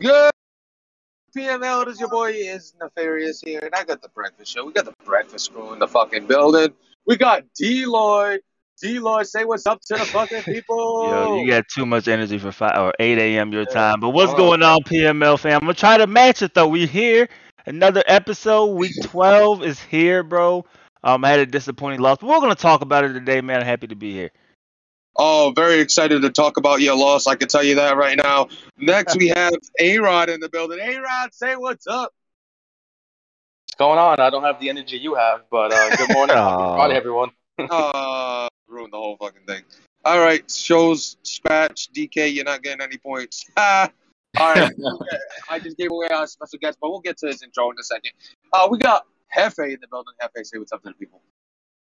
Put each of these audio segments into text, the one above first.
Good PML, it is your boy is Nefarious here, and I got the breakfast show. We got the breakfast crew in the fucking building. We got D Lloyd. D Lloyd, say what's up to the fucking people. Yo, you got too much energy for five or eight a.m. your time. But what's Oh. going on, PML fam? I'm gonna try to match it though. We here. Another episode. Week 12 is here, bro. Um, I had a disappointing loss, but we're gonna talk about it today, man. I'm happy to be here. Oh, very excited to talk about your loss. I can tell you that right now. Next, we have A Rod in the building. A Rod, say what's up. What's going on? I don't have the energy you have, but uh, good morning, Aw. Friday, everyone. Uh, ruined the whole fucking thing. All right, shows Spatch DK. You're not getting any points. Ah. All right. I just gave away our special guest, but we'll get to his intro in a second. Uh, we got Hefe in the building. Hefe, say what's up to the people.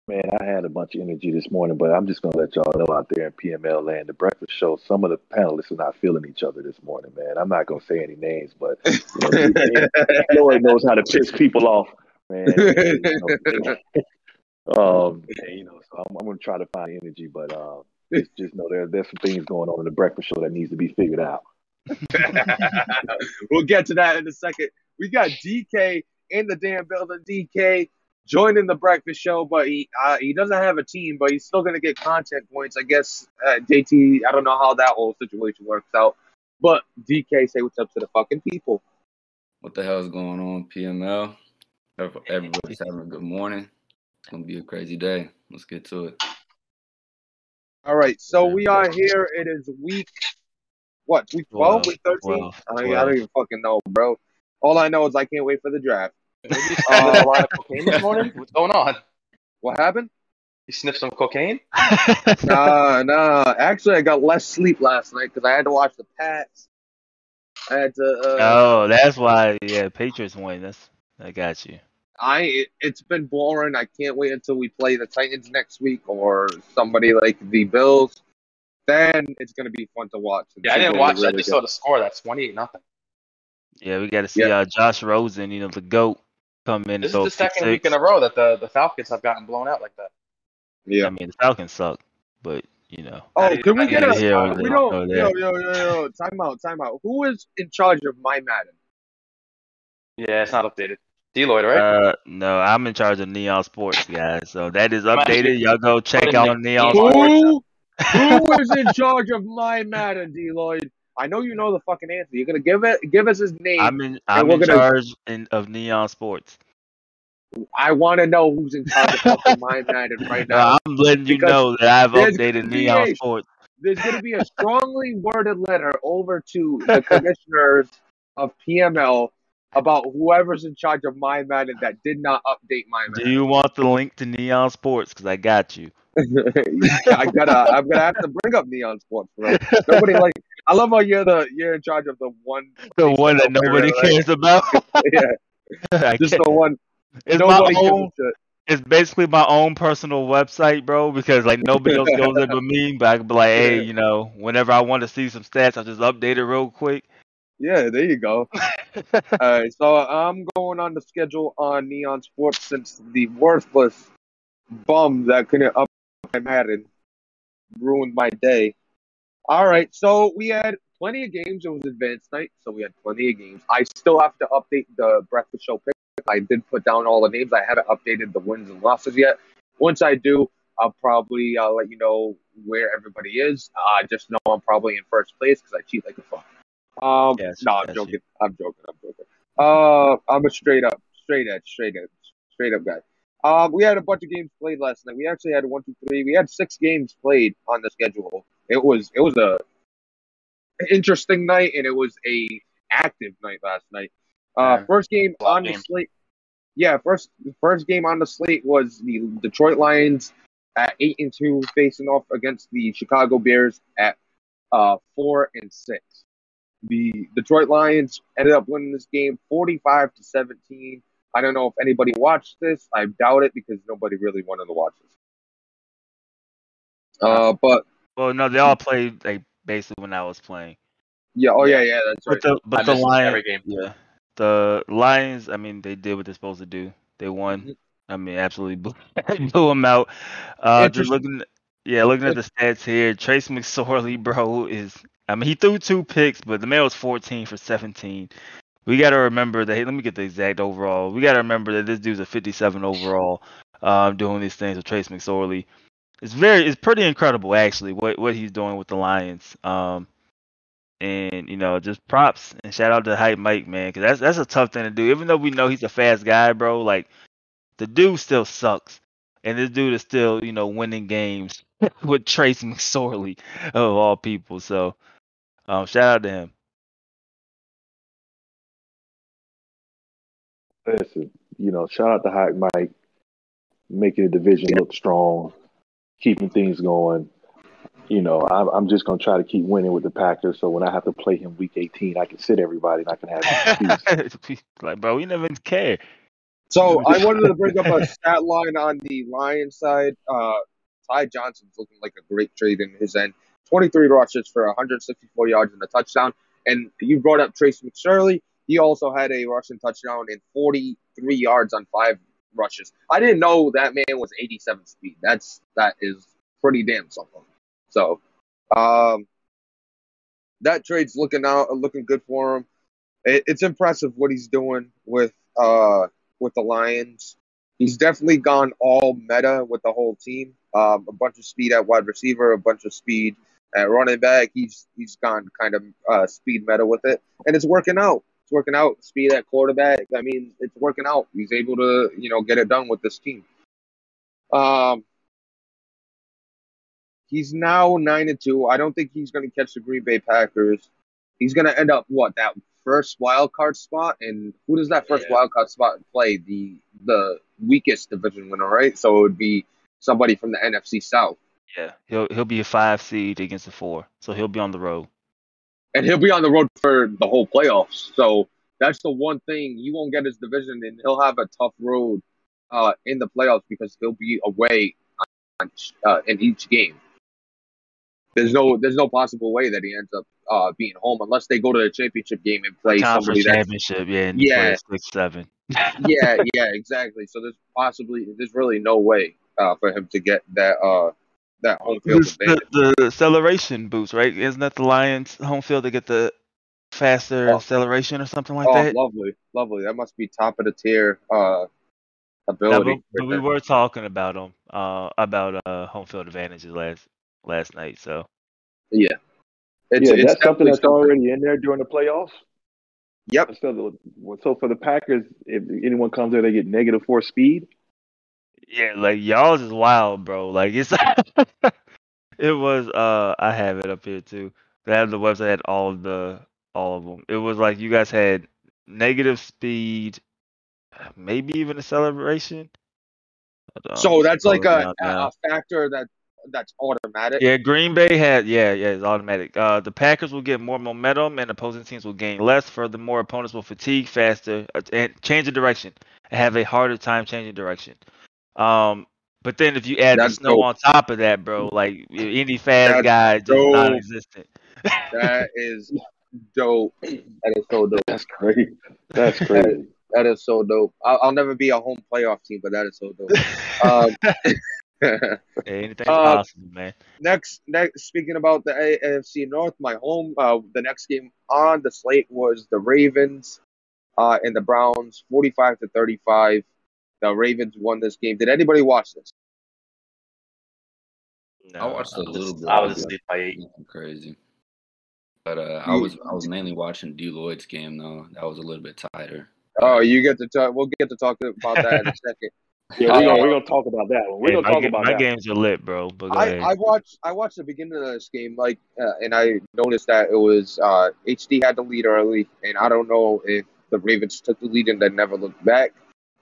Man, I had a bunch of energy this morning, but I'm just gonna let y'all know out there in PML land, the breakfast show, some of the panelists are not feeling each other this morning, man. I'm not gonna say any names, but you know, Lloyd knows how to piss people off, man. You know, um, and, you know, so I'm, I'm gonna try to find energy, but uh, just, just know there there's some things going on in the breakfast show that needs to be figured out. we'll get to that in a second. We got DK in the damn building. DK joining the breakfast show, but he uh, he doesn't have a team, but he's still gonna get content points. I guess uh, JT. I don't know how that whole situation works out, but DK, say what's up to the fucking people. What the hell is going on, PML? Everybody's having a good morning. It's gonna be a crazy day. Let's get to it. All right, so we are here. It is week what? Week twelve? Twelve, Week thirteen? twelve, I, don't, I don't even fucking know, bro. All I know is I can't wait for the draft. Maybe you a lot of cocaine this morning. What's going on? What happened? You sniffed some cocaine? nah, nah. Actually, I got less sleep last night because I had to watch the Pats. I had to. Uh, oh, that's why. Yeah, Patriots win. That's I got you. I it, it's been boring. I can't wait until we play the Titans next week or somebody like the Bills. Then it's gonna be fun to watch. Yeah, I didn't watch. I just saw the score. That's twenty-eight nothing. Yeah, we got to see Yeah. uh, Josh Rosen, you know, the goat, come in. This is the pick second week in a row that the, the Falcons have gotten blown out like that. Yeah. I mean, the Falcons suck, but you know. Oh, can we get a? Neither here nor we don't. nor Yo, yo, yo, yo. Time out. Time out. Who is in charge of my Madden? Yeah, it's not updated. D Lloyd, right? Uh, no, I'm in charge of Neon Sports, guys. So that is updated. Y'all go check out Neon game. Sports. Who? Who is in charge of my Madden, D Lloyd? I know you know the fucking answer. You're gonna give it. Give us his name. I'm in. I'm in gonna- charge in, of Neon Sports. I want to know who's in charge of fucking my Madden right now. Uh, I'm letting you know that I've updated Neon a- Sports. There's gonna be a strongly worded letter over to the commissioners of PML about whoever's in charge of my Madden that did not update my Madden. Do you want the link to Neon Sports? Because I got you. I gotta. I'm gonna have to bring up Neon Sports, bro. Nobody like. I love how you're the you're in charge of the one. The one that nobody right? cares about. Yeah, just the one. it's my own. It's basically my own personal website, bro. Because like nobody else goes there but me. But I can be like, hey, Yeah. you know, whenever I want to see some stats, I just update it real quick. Yeah, there you go. All right, so I'm going on the schedule on Neon Sports since the worthless bum that couldn't up my Madden ruined my day. All right, so we had plenty of games. It was advanced night, so we had plenty of games. I still have to update the breakfast show pick. I did put down all the names. I haven't updated the wins and losses yet. Once I do, I'll probably uh, let you know where everybody is. Uh, just know I'm probably in first place because I cheat like a fuck. Um, Yes, no, I'm yes, joking. I'm joking. I'm joking. Uh, I'm a straight up, straight edge, straight edge, straight up guy. Um, we had a bunch of games played last night. We actually had one, two, three. We had six games played on the schedule. It was it was a interesting night, and it was a active night last night. Uh, Yeah. first game on the slate. Yeah, first first game on the slate was the Detroit Lions at eight and two facing off against the Chicago Bears at uh four and six. The Detroit Lions ended up winning this game 45 to 17. I don't know if anybody watched this. I doubt it because nobody really wanted to watch this. Uh, but Well, no, they all played like basically when I was playing. yeah, oh yeah, yeah, that's right. But the but I the Lions, every game. yeah, the Lions. I mean, they did what they're supposed to do. They won. I mean, absolutely blew, blew him out. Uh, just looking, yeah, looking at the stats here, Trace McSorley, bro, is. I mean, he threw two picks, but the man was 14 for 17. We got to remember that. Hey, let me get the exact overall. We got to remember that this dude's a 57 overall, um, doing these things with Trace McSorley. It's very, it's pretty incredible actually what what he's doing with the Lions. Um, and you know, just props and shout out to Hype Mike, man, because that's that's a tough thing to do. Even though we know he's a fast guy, bro, like the dude still sucks, and this dude is still, you know, winning games with Trace McSorley of all people. So, um, shout out to him. Listen, you know, shout out to Hot Mike, making the division look strong, keeping things going. You know, I'm, I'm just gonna try to keep winning with the Packers. So when I have to play him Week 18, I can sit everybody and I can have an excuse. like, bro, we never even care. So I wanted to bring up a stat line on the Lions side. Uh, Ty Johnson's looking like a great trade in his end. 23 rushes for 164 yards and a touchdown. And you brought up Trace McSorley. He also had a rushing touchdown and 43 yards on five rushes. I didn't know that man was 87 speed. That's that is pretty damn something. So, um, that trade's looking out, looking good for him. It, it's impressive what he's doing with uh with the Lions. He's definitely gone all meta with the whole team. Um, a bunch of speed at wide receiver, a bunch of speed at running back. He's he's gone kind of uh, speed meta with it, and it's working out. It's working out. Speed at quarterback. I mean, it's working out. He's able to you know get it done with this team. Um, he's now nine and two. I don't think he's going to catch the Green Bay Packers. He's going to end up what that first wild card spot, and who does that first Yeah. wild card spot play? The the weakest division winner, right? So it would be somebody from the NFC South, Yeah, he'll he'll be a five seed against a four, so he'll be on the road. And he'll be on the road for the whole playoffs. So that's the one thing he won't get his division, and he'll have a tough road uh, in the playoffs because he'll be away on, uh, in each game. There's no there's no possible way that he ends up uh, being home unless they go to the championship game and play somebody Conference that's championship, yeah, Yeah. yeah, six seven. yeah, yeah, exactly. So there's possibly there's really no way uh, for him to get that uh that home field This- the, the acceleration boost, right? Isn't that the Lions' home field to get the faster Oh. acceleration or something like oh, that? lovely, lovely. That must be top of the tier uh Yeah, ability. but, but we were talking about them, uh, about uh, home field advantages last last night. So yeah, it's, yeah, it's that's something definitely that's already in there during the playoffs. Yep. So, the, so for the Packers, if anyone comes there, they get negative four speed. Yeah, like y'all's is wild, bro. Like it's it was. Uh, I have it up here too. They have the website had all of the all of them. It was like you guys had negative speed, maybe even a celebration. So that's like a, a factor that that's automatic. Yeah, Green Bay had yeah, yeah, it's automatic. Uh, the Packers will get more momentum, and opposing teams will gain less. Furthermore, opponents will fatigue faster uh, and change of direction and have a harder time changing direction. Um, but then if you add the snow dope. on top of that, bro, like any fast That's guy just dope. non-existent. That is dope. That is so dope. That's crazy. That's crazy. That is so dope. I'll, I'll never be a home playoff team, but that is so dope. Um, Hey, anything's Uh, possible, man. next, next, speaking about the A- AFC North, my home, uh, the next game on the slate was the Ravens uh, and the Browns, forty-five to thirty-five. The Ravens won this game. Did anybody watch this? I No, watched a little bit. I was asleep by eight. Nothing crazy. But uh, I was I was mainly watching D Lloyd's game though. That was a little bit tighter. Oh, you get to talk. We'll get to talk about that in a second. Yeah, we're gonna, we're gonna talk about that one. We're Hey, gonna my, talk ga- about my that. games are lit, bro. But I. I watched I watched the beginning of this game like uh, and I noticed that it was uh, HD had the lead early and I don't know if the Ravens took the lead and then never looked back.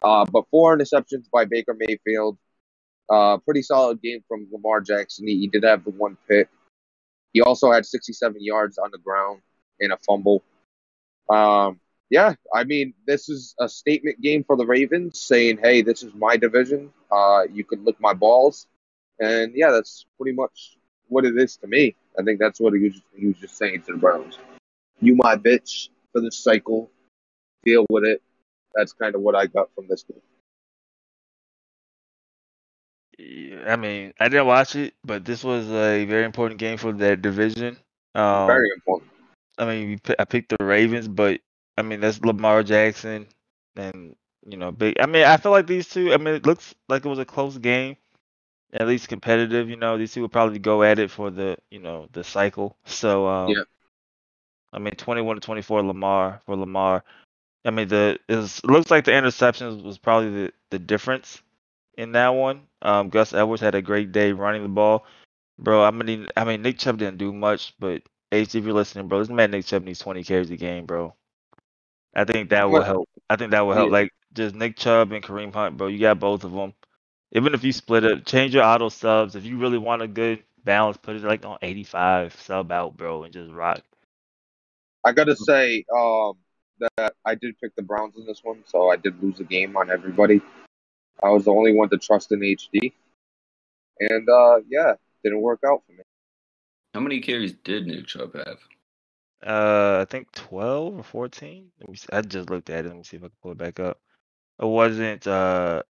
Uh, but four interceptions by Baker Mayfield. Uh, pretty solid game from Lamar Jackson. He, he did have the one pick. He also had 67 yards on the ground and a fumble. Um, yeah, I mean, this is a statement game for the Ravens saying, hey, this is my division. Uh, you can lick my balls. And yeah, that's pretty much what it is to me. I think that's what he was, he was just saying to the Browns. You my bitch for this cycle. Deal with it. That's kind of what I got from this game. Yeah, I mean, I didn't watch it, but this was a very important game for that division. Um, Very important. I mean, I picked the Ravens, but I mean that's Lamar Jackson, and you know, big. I mean, I feel like these two. I mean, it looks like it was a close game, at least competitive. You know, these two would probably go at it for the you know the cycle. So, um, Yeah. I mean, twenty-one to twenty-four, Lamar for Lamar. I mean, the it, was, it looks like the interceptions was probably the the difference in that one. Um, Gus Edwards had a great day running the ball, bro. I mean, I mean Nick Chubb didn't do much, but H, if you're listening, bro, this man Nick Chubb needs 20 carries a game, bro. I think that will help. I think that will help. Yeah. Like just Nick Chubb and Kareem Hunt, bro. You got both of them. Even if you split it, change your auto subs. If you really want a good balance, put it like on 85 sub out, bro, and just rock. I gotta say, um, that I did pick the Browns in this one, so I did lose the game on everybody. I was the only one to trust in HD, and uh, yeah, didn't work out for me. How many carries did Nick Chubb have? Uh, I think 12 or 14. Let me see. I just looked at it. Let me see if I can pull it back up. It wasn't uh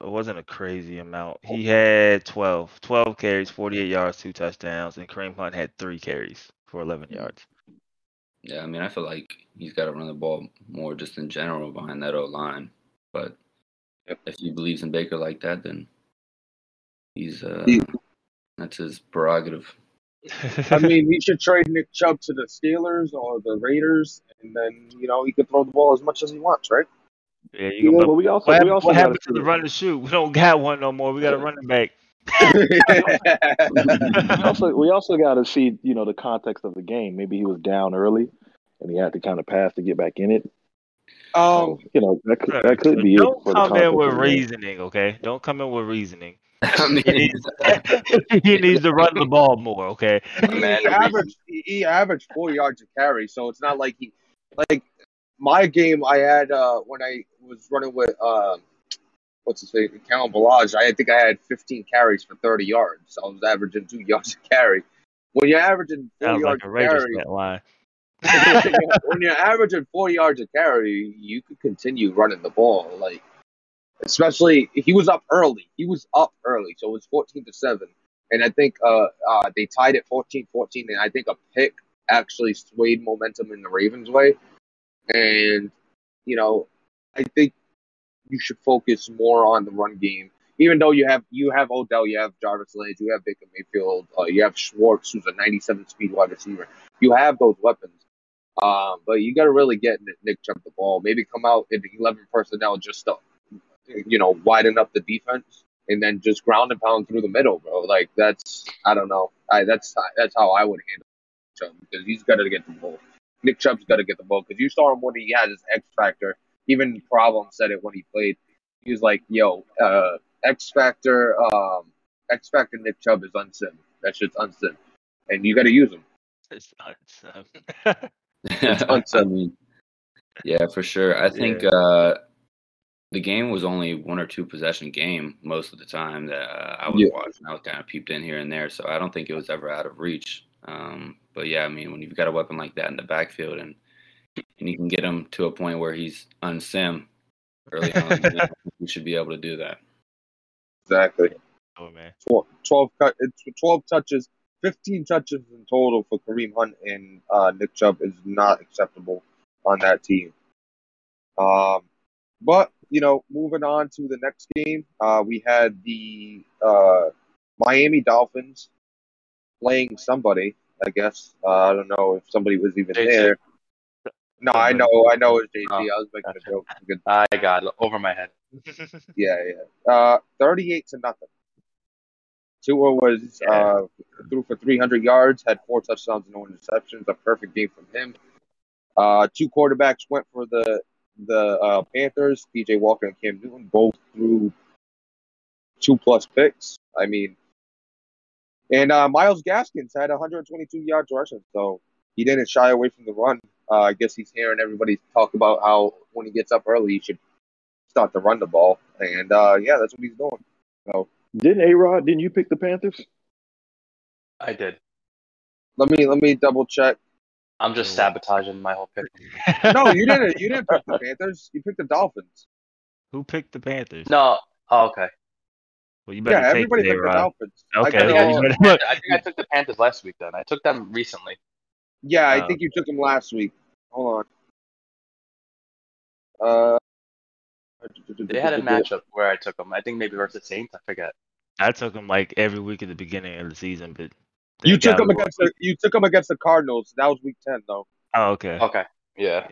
it wasn't a crazy amount. He had 12. 12 carries, 48 yards, two touchdowns, and Kareem Hunt had three carries for 11 yards. Yeah, I mean, I feel like he's got to run the ball more just in general behind that O line. But Yep. if he believes in Baker like that, then he's uh, He- that's his prerogative. I mean, he should trade Nick Chubb to the Steelers or the Raiders, and then you know he could throw the ball as much as he wants, right? yeah, Yeah, you can, but we also what we also what gotta happened to the see- run and shoot? We don't got one no more. We got a running back. We also we also got to see you know the context of the game. Maybe he was down early, and he had to kind of pass to get back in it. um, So, you know that could, that could be it Don't for come in with of the game. reasoning, okay? Don't come in with reasoning. I mean, He needs, he needs to run the ball more, okay? Man, he averaged he, he averaged four yards a carry, so it's not like he like my game. I had uh when I was running with um what's his name, Kalen Ballage. I think I had 15 carries for 30 yards. So I was averaging two yards a carry. When you're averaging four Sounds yards a a carry, when you're averaging four yards a carry, you could continue running the ball. Like, especially he was up early. He was up early, so it was 14 to seven. And I think uh, uh, they tied it 14-14, and I think a pick actually swayed momentum in the Ravens' way. And you know, I think you should focus more on the run game. Even though you have you have Odell, you have Jarvis Landry, you have Baker Mayfield, uh, you have Schwartz, who's a 97 speed wide receiver. You have those weapons. Um, but you got to really get Nick, Chubb the ball. Maybe come out in 11 personnel just to, you know, widen up the defense and then just ground and pound through the middle, bro. Like that's I don't know. I that's that's how I would handle Chubb because he's got to get the ball. Nick Chubb's got to get the ball because you saw him when he had his X factor. Even Problem said it when he played. He was like, "Yo, uh, X factor, um, X factor Nick Chubb is unsim. That shit's unsim, and you got to use him." It's not, um, I mean, yeah, for sure. I think uh, the game was only one or two possession game most of the time that uh, I was Yeah. watching. I was kind of peeped in here and there, so I don't think it was ever out of reach. Um, but yeah, I mean, when you've got a weapon like that in the backfield and and you can get him to a point where he's unsim early on, you, should be able to do that. Exactly. oh man. 12, 12 12 touches, 15 touches in total for Kareem Hunt and uh, Nick Chubb is not acceptable on that team. Um, but you know, moving on to the next game, uh, we had the uh, Miami Dolphins playing somebody. I guess uh, I don't know if somebody was even JT. there. No, I know, I know it's JT. Oh, I was making gotcha. a joke. Good. I got it over my head. Yeah, yeah. Uh, 38 to nothing. Tua was uh, threw for 300 yards, had four touchdowns no interceptions. A perfect game from him. Uh, two quarterbacks went for the the uh, Panthers. PJ Walker and Cam Newton both threw two plus picks. I mean, and uh, Myles Gaskins had 122 yards rushing, so he didn't shy away from the run. Uh, I guess he's hearing everybody talk about how when he gets up early, he should start to run the ball, and uh, yeah, that's what he's doing. So Didn't A Rod? Didn't you pick the Panthers? I did. let me let me double check. I'm just sabotaging my whole pick. No, you didn't. You didn't pick the Panthers. You picked the Dolphins. Who picked the Panthers? No. Oh, okay. Well, you better Yeah, take everybody it there, picked the Rob. Dolphins. Okay, I I think I, took, I think I took the Panthers last week. Then I took them recently. Yeah, I Oh. think you took him last week. Hold on. Uh, They had a matchup where I took him. I think maybe versus the Saints. I forget. I took him like every week at the beginning of the season, but You took got them them. against the you took him against the Cardinals. That was week ten though. Oh, okay. Okay. Yeah.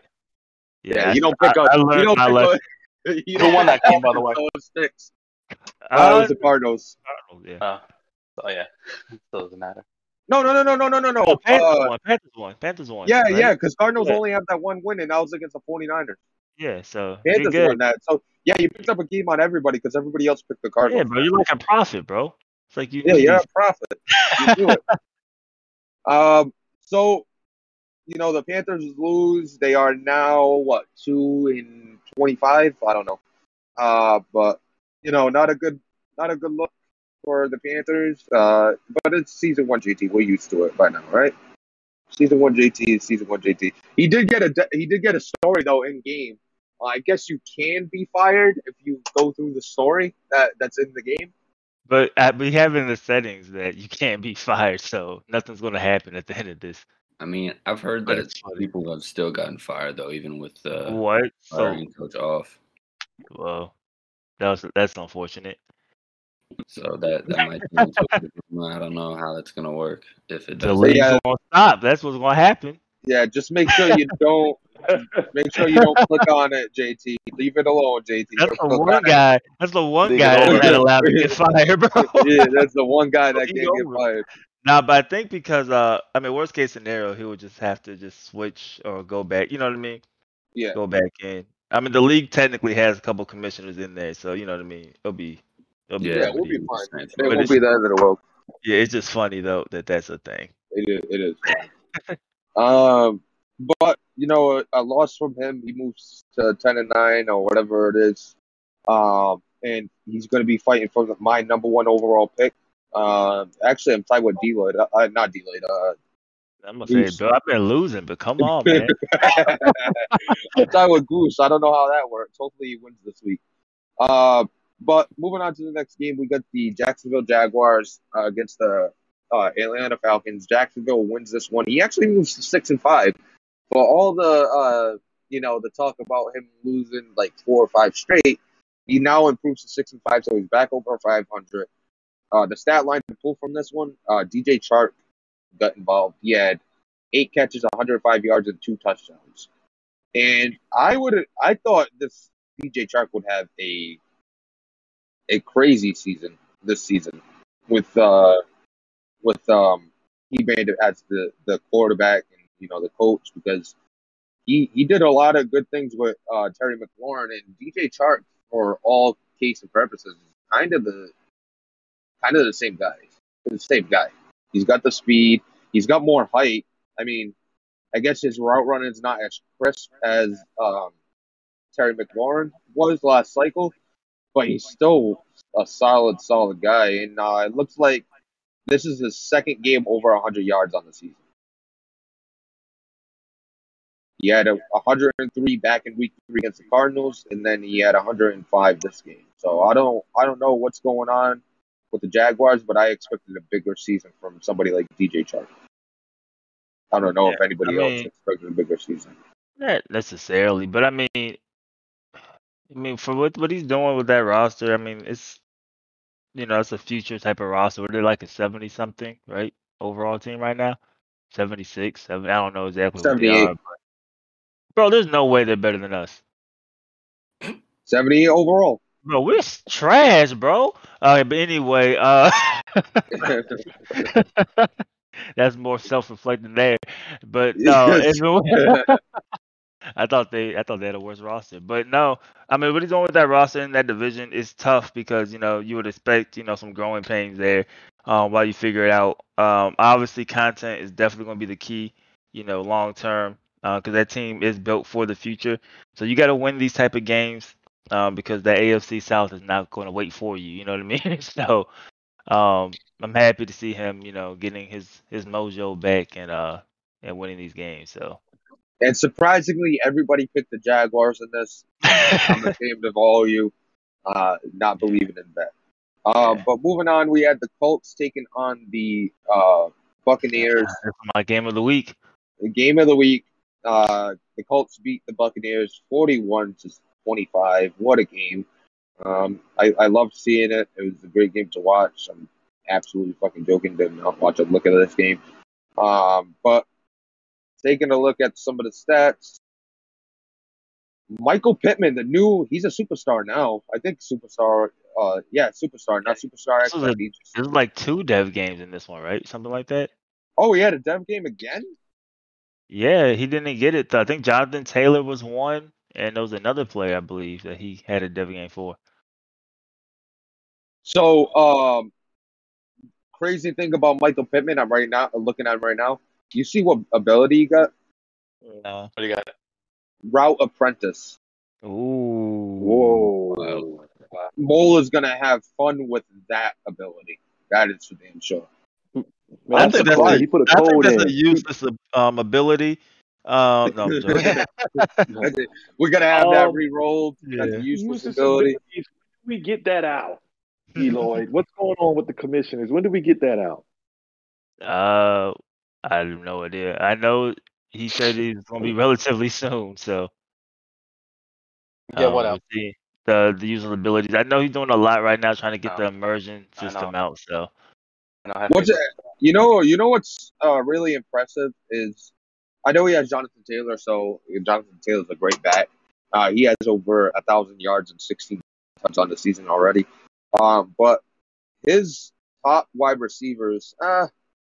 Yeah, I- you don't pick I- up. I you don't my pick lesson. up. You Who don't won that pick game, by the way? Dolphins, so sticks. Uh, it Uh, was the Cardinals. Cardinals, yeah. Uh, oh yeah. Still doesn't matter. No, no, no, no, no, no, no, no. Oh, Panthers Uh, won. Panthers won. Panthers won. yeah, right? yeah, because Cardinals Yeah. only have that one win, and that was against the 49ers. Yeah, so Panthers good. won that. So yeah, you picked up a game on everybody because everybody else picked the Cardinals. Yeah, bro, you're like a prophet, bro. It's like you. Yeah, you're a prophet. You do it. Um, so you know the Panthers lose. They are now what two in twenty-five? I don't know. Uh, but you know, not a good, not a good look for the Panthers. Uh, but it's season one JT. We're used to it by now, right? Season one JT is season one JT. He did get a de- he did get a story though in game. Uh, I guess you can be fired if you go through the story that that's in the game. But uh, we have in the settings that you can't be fired, so nothing's gonna happen at the end of this. I mean, I've heard But that it's funny. people have still gotten fired though, even with the what? So, coach off. well, that was that's unfortunate. So that that might change. I don't know how that's gonna work if it The does. league's yeah. gonna stop. That's what's gonna happen. Yeah, just make sure you don't make sure you don't click on it, JT. Leave it alone, JT. That's the Don't click one on it. guy. That's the one Leave it guy over. that's not allowed to get fired, bro. Yeah, that's the one guy that Leave can't it get fired. Nah, but I think because uh, I mean, worst case scenario, he would just have to just switch or go back. You know what I mean? Yeah. Go back in. I mean, the league technically has a couple commissioners in there, so you know what I mean. It'll be, Yeah, Yeah, yeah, we'll be fine. It thing. won't be the end of the world. yeah. It's just funny though that that's a thing. It is. It is. um, but you know, a, a loss from him, he moves to ten and nine or whatever it is. Um, and he's going to be fighting for my number one overall pick. Um, actually, I'm tied with D-Lloyd. Uh, uh, not D-Lloyd. Uh, I'm gonna say, bro, I've been losing, but come on, man. I'm tied with Goose. I don't know how that works. Hopefully, he wins this week. Uh, but moving on to the next game, we got the Jacksonville Jaguars uh, against the uh, Atlanta Falcons. Jacksonville wins this one. He actually moves to six and five. For all the uh, you know the talk about him losing like four or five straight, he now improves to six and five, so he's back over 500. Uh, the stat line to pull from this one: uh, DJ Chark got involved. He had eight catches, 105 yards, and two touchdowns. And I would, I thought this DJ Chark would have a a crazy season this season with uh with um he made it as the the quarterback and you know the coach because he he did a lot of good things with uh Terry McLaurin and DJ Chark for all case and purposes kind of the kind of the same guy. The same guy. He's got the speed. He's got more height. I mean, I guess his route running is not as crisp as um, Terry McLaurin was last cycle, but he's still a solid, solid guy. And uh, it looks like this is his second game over 100 yards on the season. He had a 103 back in week three against the Cardinals, and then he had 105 this game. So I don't, I don't know what's going on with the Jaguars, but I expected a bigger season from somebody like DJ Chark. I don't know if anybody I else mean- expected a bigger season. Not necessarily, but I mean, I mean, for what what he's doing with that roster, I mean, it's you know, it's a future type of roster. They're like a seventy something, right? Overall team right now, seventy six, seven. I don't know exactly 78. bro, there's no way they're better than us, 78 overall. bro. We're trash, bro. But anyway, uh, that's more self reflecting there. But no, Yes. I thought they I thought they had a worse roster. But no, I mean what he's doing with that roster in that division is tough because, you know, you would expect, you know, some growing pains there um while you figure it out. Um obviously content is definitely going to be the key, you know, long term because that team is built for the future. So you got to win these type of games um because the AFC South is not going to wait for you, you know what I mean? so um I'm happy to see him, you know, getting his his mojo back and uh and winning these games. So and surprisingly, everybody picked the Jaguars in this. I'm ashamed of all you uh, not believing in that. Uh, Yeah. But moving on, we had the Colts taking on the uh, Buccaneers. My game of the week. The game of the week. Uh, the Colts beat the Buccaneers 41 to 25. What a game! Um, I, I loved seeing it. It was a great game to watch. I'm absolutely fucking joking. Did not watch a look at this game. Um, but taking a look at some of the stats, Michael Pittman, the new, he's a superstar now. I think superstar. Uh, yeah, superstar, not superstar. This was a-. There's like two dev games in this one, right? Something like that. Oh, he had a dev game again. Yeah, he didn't get it. I think Jonathan Taylor was one, and there was another player I believe that he had a dev game for. So, um, crazy thing about Michael Pittman, I'm right now looking at him right now. You see what ability you got? No. What do you got? Route Apprentice. Ooh. Whoa. Wow. Mole is gonna have fun with that ability. That is for damn sure. Man, I think that's a- he put a I think code that's a useless um ability. Um, no, I'm joking. We're gonna have that Um, re-rolled. That's yeah. a useless Use this ability. When do we get that out? Eloy. what's going on with the commissioners? When do we get that out? Uh, I have no idea. I know he said he's gonna be relatively soon, so Yeah, what um, else? we'll. The the user abilities. I know he's doing a lot right now trying to get the immersion system out. So I don't have What's it? You know, you know what's uh, really impressive is I know he has Jonathan Taylor, so Jonathan Taylor's a great bat. Uh, he has over a thousand yards and 16 touchdowns on the season already. Um, but his top wide receivers, uh,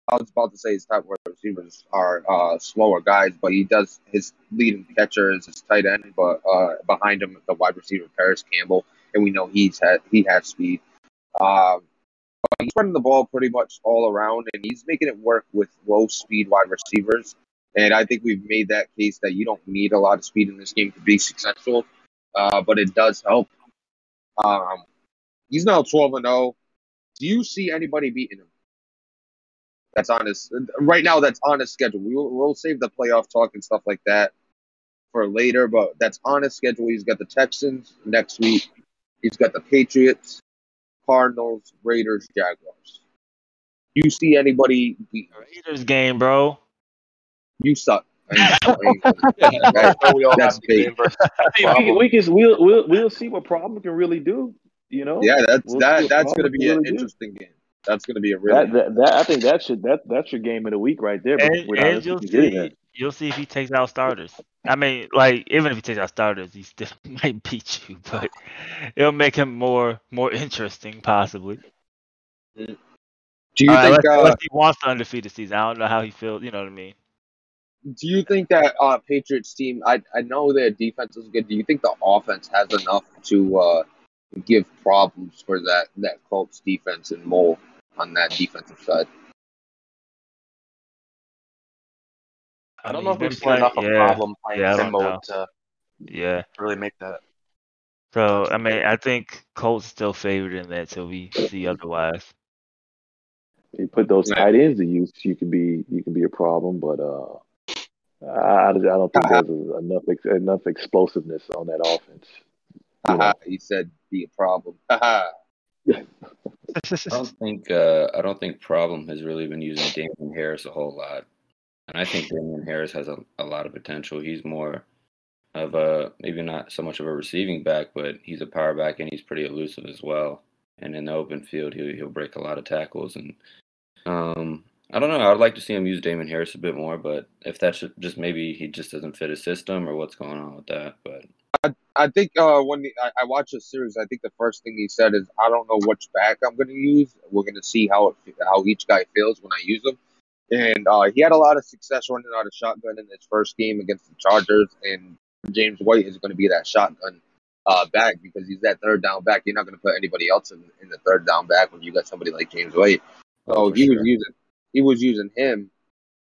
I was about to say his top wide receivers are uh, slower guys, but he does his leading catcher is his tight end, but uh, behind him the wide receiver Parris Campbell, and we know he's had he has speed. Um, but he's running the ball pretty much all around, and he's making it work with low speed wide receivers. And I think we've made that case that you don't need a lot of speed in this game to be successful, uh, but it does help. Um, he's now 12 and 0. Do you see anybody beating him? That's on his right now. That's on his schedule. We will, we'll save the playoff talk and stuff like that for later, but that's on his schedule. He's got the Texans next week. He's got the Patriots, Cardinals, Raiders, Jaguars. You see anybody beat? Raiders game, bro. You suck. I ain't- That's we all That's have the big. game versus Hey, we, problem. we can we'll, we'll we'll see what problem can really do. You know, yeah, that's We'll that. That's going to Cardinals be an do. interesting game. That's going to be a really. that, that that I think that should that that's your game of the week right there. And, and you'll see, you'll see if he takes out starters. I mean, like even if he takes out starters, he still might beat you, but it'll make him more more interesting, possibly. Do you All right, think? unless, Uh, unless he wants the undefeated season, I don't know how he feels. You know what I mean? do you think that uh, Patriots team? I I know their defense is good. Do you think the offense has enough to uh, give problems for that that Colts defense and Mole on that defensive side? I don't mean, know if we've seen playing- enough of yeah, problem playing yeah, I sim don't know. mode to Yeah. really make that. So I mean, I think Colts still favored in that till we see otherwise. You put those Right. tight ends to use, you could be you can be a problem. But uh, I, I don't think there's enough ex- enough explosiveness on that offense. Haha, he said be a problem. I don't think uh, I don't think problem has really been using Damien Harris a whole lot, and I think Damien Harris has a, a lot of potential. He's more of a maybe not so much of a receiving back, but he's a power back and he's pretty elusive as well. And in the open field, he'll he'll break a lot of tackles. And um, I don't know. I'd like to see him use Damien Harris a bit more, but if that's just maybe he just doesn't fit his system or what's going on with that, but I think uh, when the, I, I watched the series, I think the first thing he said is, "I don't know which back I'm going to use. We're going to see how it, how each guy feels when I use them." And uh, he had a lot of success running out of shotgun in his first game against the Chargers. And James White is going to be that shotgun uh, back because he's that third down back. You're not going to put anybody else in, in the third down back when you got somebody like James White. So Oh, he was using he was using him,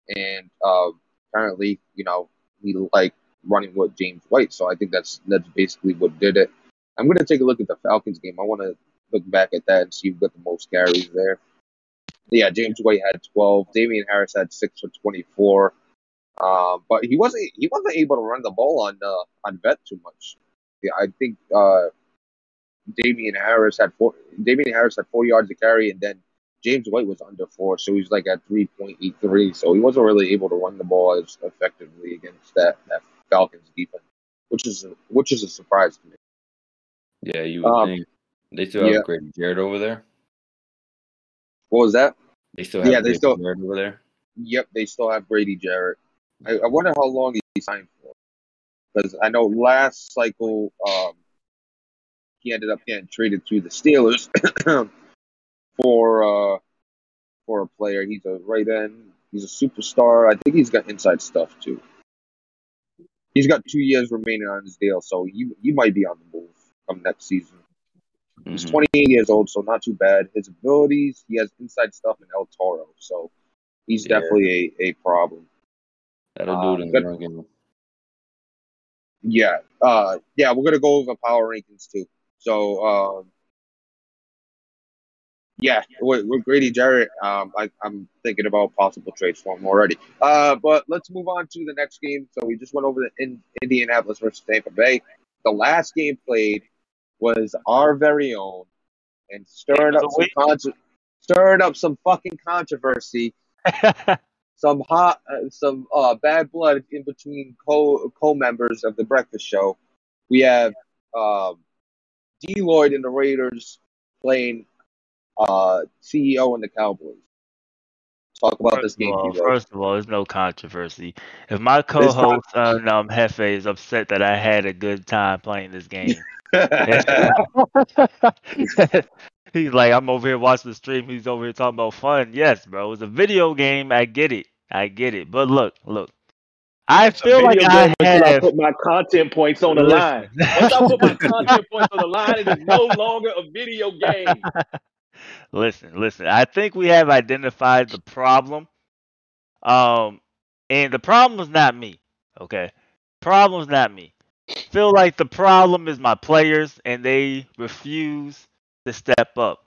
and uh, apparently, you know, he liked running with James White. So I think that's that's basically what did it. I'm gonna take a look at the Falcons game. I want to look back at that and see who got the most carries there. Yeah, James White had 12. Damien Harris had six for 24. Um, but he wasn't he wasn't able to run the ball on uh, on Vet too much. Yeah, I think uh, Damien Harris had four. Damien Harris had four yards to carry, and then James White was under four, so he's like at three point eight three. So he wasn't really able to run the ball as effectively against that that Falcons defense, which is a, which is a surprise to me. Yeah, you would Um, think they still have yeah. Grady Jarrett over there. What was that? They still have Yeah, they Grady still- Jarrett over there. Yep, they still have Grady Jarrett. I, I wonder how long he signed for. Because I know last cycle, um, he ended up getting traded to the Steelers for uh, for a player. He's a right end. He's a superstar. I think he's got inside stuff too. He's got two years remaining on his deal, so he he might be on the move come next season. He's Mhm. 28 years old, so not too bad. His abilities, he has inside stuff in El Toro, so he's Yeah. definitely a, a problem. That'll Uh, do it in the good- ranking. Yeah, uh, yeah, we're gonna go over power rankings too. So, um, yeah, with, with Grady Jarrett, um, I, I'm thinking about possible trades for him already. Uh, but let's move on to the next game. So we just went over the in, Indianapolis versus Tampa Bay. The last game played was our very own, and stirring up some contro- stirring up some fucking controversy some hot, uh, some uh, bad blood in between co co members of the Breakfast Show. We have um, D. Lloyd and the Raiders playing uh, CEO and the Cowboys. Talk about this First of game, all, first of all, there's no controversy. If my co-host uh, um, Hefe is upset that I had a good time playing this game, he's like, I'm over here watching the stream. He's over here talking about fun. Yes, bro, it's a video game. I get it. I get it. But look, look, I feel like I game I have. put my content points on the Listen. line. Once I put my content points on the line, it is no longer a video game. listen, listen. I think we have identified the problem. Um, and the problem is not me. Okay, problem is not me. Feel like the problem is my players, and they refuse to step up.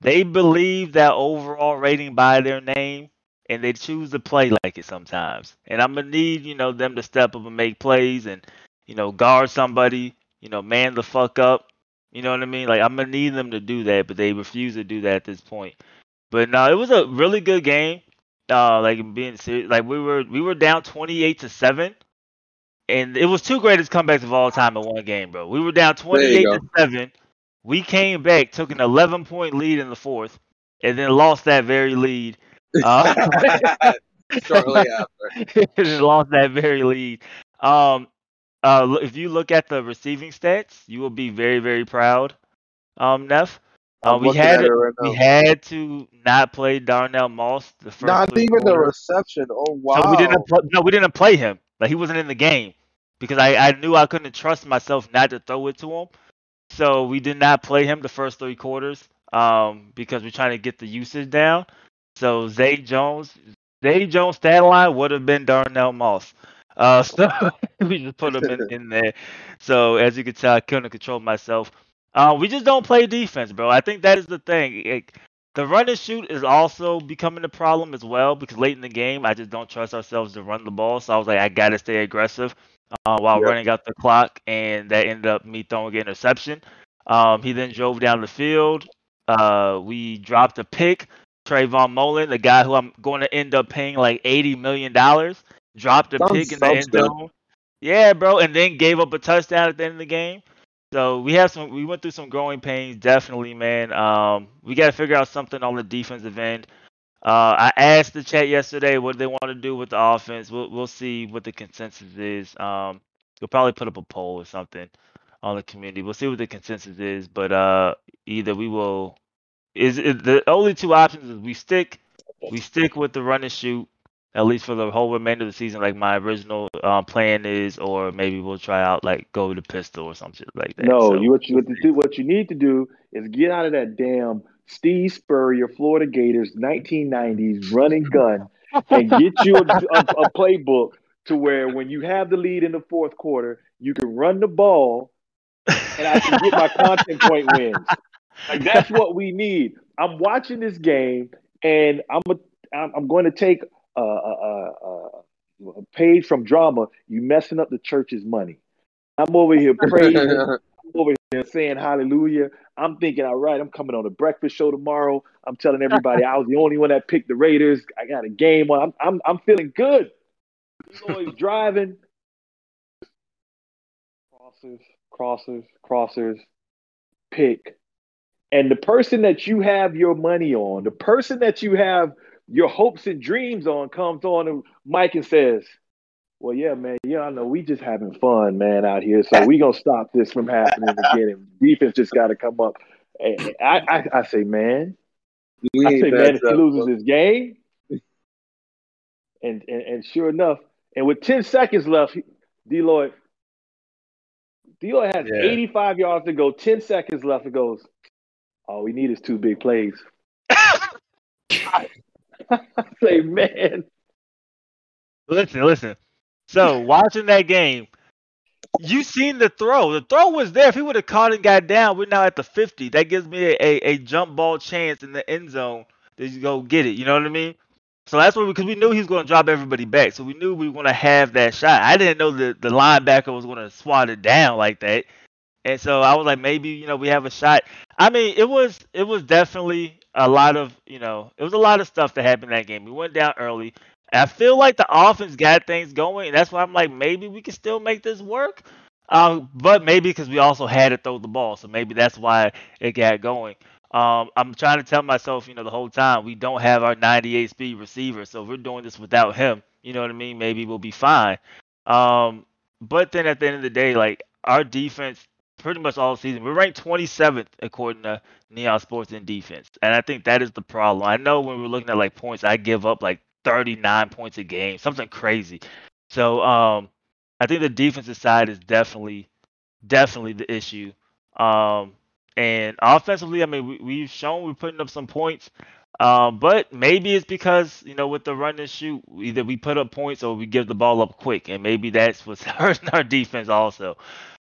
They believe that overall rating by their name, and they choose to play like it sometimes. And I'm gonna need you know them to step up and make plays, and you know guard somebody, you know man the fuck up. You know what I mean? Like I'm gonna need them to do that, but they refuse to do that at this point. But no, it was a really good game. Uh, like being serious, like we were we were down 28 to seven, and it was two greatest comebacks of all time in one game, bro. We were down 28 to seven. We came back, took an 11 point lead in the fourth, and then lost that very lead. Uh, Shortly after. lost that very lead. Um, uh, if you look at the receiving stats, you will be very, very proud. Um, Neff, uh, we had right we had to not play Darnell Moss the first. Not even the reception. Oh wow. So we didn't pl- no, we didn't play him. Like he wasn't in the game because I, I knew I couldn't trust myself not to throw it to him. So we did not play him the first three quarters um, because we're trying to get the usage down. So Zay Jones, Zay Jones stat line would have been Darnell Moss. Uh, so we just put him in, in there. So as you can tell, I couldn't control myself. Uh, we just don't play defense, bro. I think that is the thing. Like, the run and shoot is also becoming a problem as well because late in the game, I just don't trust ourselves to run the ball. So I was like, I gotta stay aggressive uh, while Yep. running out the clock, and that ended up me throwing an interception. Um, he then drove down the field. Uh, we dropped a pick. Trayvon Mullen, the guy who I'm going to end up paying like eighty million dollars, dropped a Sounds- pick in the end zone. Yeah, bro, and then gave up a touchdown at the end of the game. So we have some. We went through some growing pains, definitely, man. Um, we got to figure out something on the defensive end. Uh, I asked the chat yesterday what they want to do with the offense. We'll we'll see what the consensus is. Um, we'll probably put up a poll or something on the community. We'll see what the consensus is. But uh, either we will is, is the only two options is we stick we stick with the run and shoot at least for the whole remainder of the season, like my original uh, plan is, or maybe we'll try out like go to pistol or something like that. No, So, you what you what, do, what you need to do is get out of that damn Steve Spurrier Florida Gators 1990s running gun and get you a, a, a playbook to where when you have the lead in the fourth quarter, you can run the ball and I can get my content point wins. Like that's what we need. I'm watching this game and I'm a, I'm, I'm going to take a, a, a, a, a page from drama. You messing up the church's money. I'm over here praising. I'm over they're saying hallelujah. I'm thinking, all right, I'm coming on the breakfast show tomorrow. I'm telling everybody I was the only one that picked the Raiders. I got a game on. I'm I'm, I'm feeling good. Always driving. Crossers, crossers, crossers, pick. And the person that you have your money on, the person that you have your hopes and dreams on, comes on and Mike and says, well, yeah, man. Yeah, I know. We just having fun, man, out here. So we gonna stop this from happening again. And defense just got to come up. And I, I, I say, man. We I say, man, if he loses this game, and, and and sure enough, and with ten seconds left, D. Lloyd, D. Lloyd has Yeah. 85 yards to go. Ten seconds left. It goes. All we need is two big plays. Say, man. Listen, listen. So watching that game, you seen the throw. The throw was there. If he would have caught and got down, we're now at the 50. That gives me a, a, a jump ball chance in the end zone to go get it. You know what I mean? So that's what we, because we knew he was going to drop everybody back. So we knew we were going to have that shot. I didn't know that the linebacker was going to swat it down like that. And so I was like, maybe you know we have a shot. I mean, it was it was definitely a lot of you know it was a lot of stuff that happened that game. We went down early. I feel like the offense got things going, that's why I'm like, maybe we can still make this work. Um, but maybe because we also had to throw the ball, so maybe that's why it got going. Um, I'm trying to tell myself, you know, the whole time we don't have our 98 speed receiver, so if we're doing this without him. You know what I mean? Maybe we'll be fine. Um, but then at the end of the day, like our defense, pretty much all season, we're ranked 27th according to Neon Sports in defense, and I think that is the problem. I know when we're looking at like points, I give up like 39 points a game, something crazy. So um, I think the defensive side is definitely, definitely the issue. Um, and offensively, I mean, we, we've shown we're putting up some points. Um, but maybe it's because you know with the run and shoot, either we put up points or we give the ball up quick, and maybe that's what's hurting our defense also.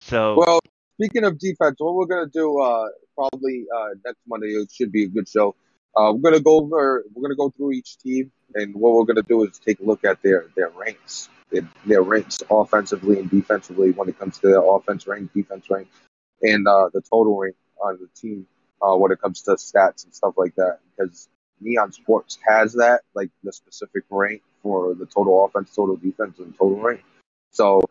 So Well, speaking of defense, what we're gonna do uh, probably uh, next Monday it should be a good show. Uh, we're gonna go over. We're gonna go through each team, and what we're gonna do is take a look at their their ranks, their, their ranks offensively and defensively when it comes to their offense rank, defense rank, and uh, the total rank on the team uh, when it comes to stats and stuff like that. Because Neon Sports has that, like the specific rank for the total offense, total defense, and total rank. So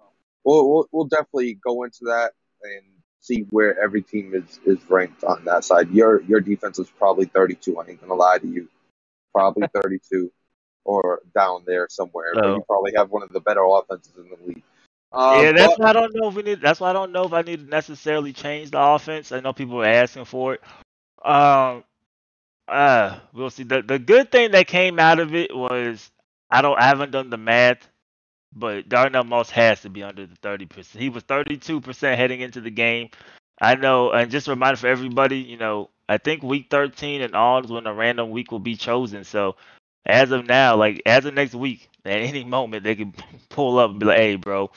we'll, we'll, we'll definitely go into that and see where every team is, is ranked on that side. Your your defense is probably 32. I ain't gonna lie to you, probably 32 or down there somewhere. But Oh. you probably have one of the better offenses in the league. Um, yeah, that's but- why I don't know if we need. That's why I don't know if I need to necessarily change the offense. I know people are asking for it. Um, uh, we'll see. The the good thing that came out of it was I don't I haven't done the math, but Darnell Moss has to be under the thirty percent. He was thirty two percent heading into the game. I know, and just a reminder for everybody, you know, I think week thirteen and on is when a random week will be chosen. So as of now, like as of next week, at any moment they can pull up and be like, "Hey, bro,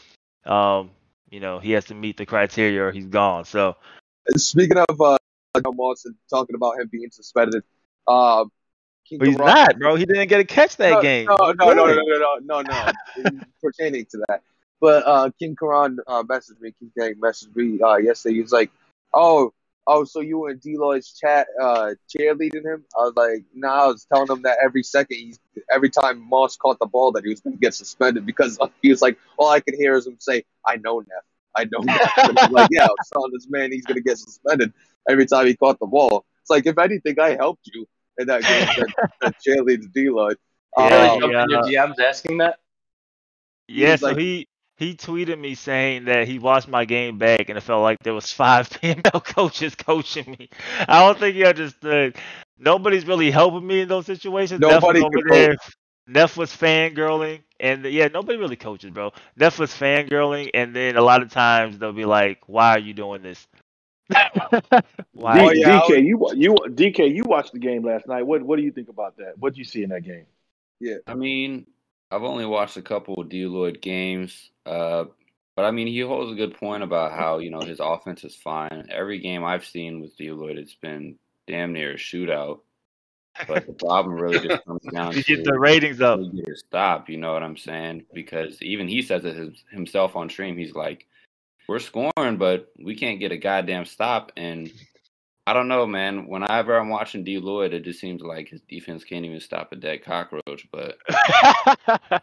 um, you know, he has to meet the criteria or he's gone." So Speaking of uh, Moss and talking about him being suspended, uh, But he's not, bro. He didn't get a catch that no, game. No, no, no, no, no, no, no, no. Pertaining to that, but uh, King Karan uh, messaged me. King Gang messaged me uh, yesterday. He was like, "Oh, oh, so you and D Lloyd's chat uh, cheerleading him?" I was like, "Nah." I was telling him that every second, he's, every time Moss caught the ball, that he was going to get suspended because he was like, all I could hear is him say, "I know Neff, I know Neff." And I'm like, "Yeah, I'm telling this man he's going to get suspended every time he caught the ball." It's like, if anything, I helped you in that game that, that cheerleads D Lloyd. Yeah, Um, jumped in your DMs asking that? Yeah, was so like- he he tweeted me saying that he watched my game back and it felt like there was five female coaches coaching me. I don't think he understood. Nobody's really helping me in those situations. Neff was Nobody over there. Neff was fangirling, and yeah, nobody really coaches, bro. Neff was fangirling, and then a lot of times they'll be like, "Why are you doing this?" Why? D- Oh, yeah, I DK, you you DK, you watched the game last night. What what do you think about that? What did you see in that game? Yeah, I mean, I've only watched a couple of D. Lloyd games, uh, but I mean, he holds a good point about how you know his offense is fine. Every game I've seen with D. Lloyd, it's been damn near a shootout. But the problem really just comes down to get the ratings up. we get stop. You know what I'm saying? Because even he says it himself on stream. He's like, we're scoring, but we can't get a goddamn stop. And I don't know, man. Whenever I'm watching D Lloyd, it just seems like his defense can't even stop a dead cockroach. But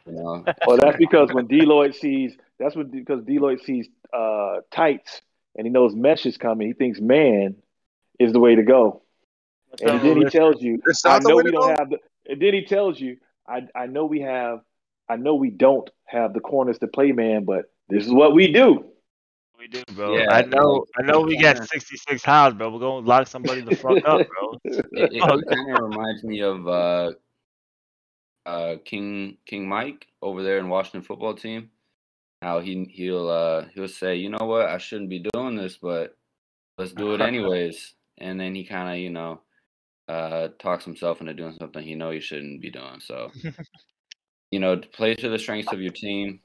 you know, Well, that's because when D Lloyd sees that's what because D Lloyd sees uh, tights and he knows mesh is coming. He thinks man is the way to go, and then he tells you, "I know we don't have the." And then he tells you, "I I know we have, I know we don't have the corners to play man, but this is what we do." We do, bro. Yeah, I know. like, I know. We got 66 house, bro. We're gonna lock somebody the fuck up, bro. it, it kind of reminds me of uh, uh, King King Mike over there in Washington football team. How he he'll uh, he'll say, you know what, I shouldn't be doing this, but let's do it anyways. and then he kind of you know uh, talks himself into doing something he know he shouldn't be doing. So you know, play to the strengths of your team.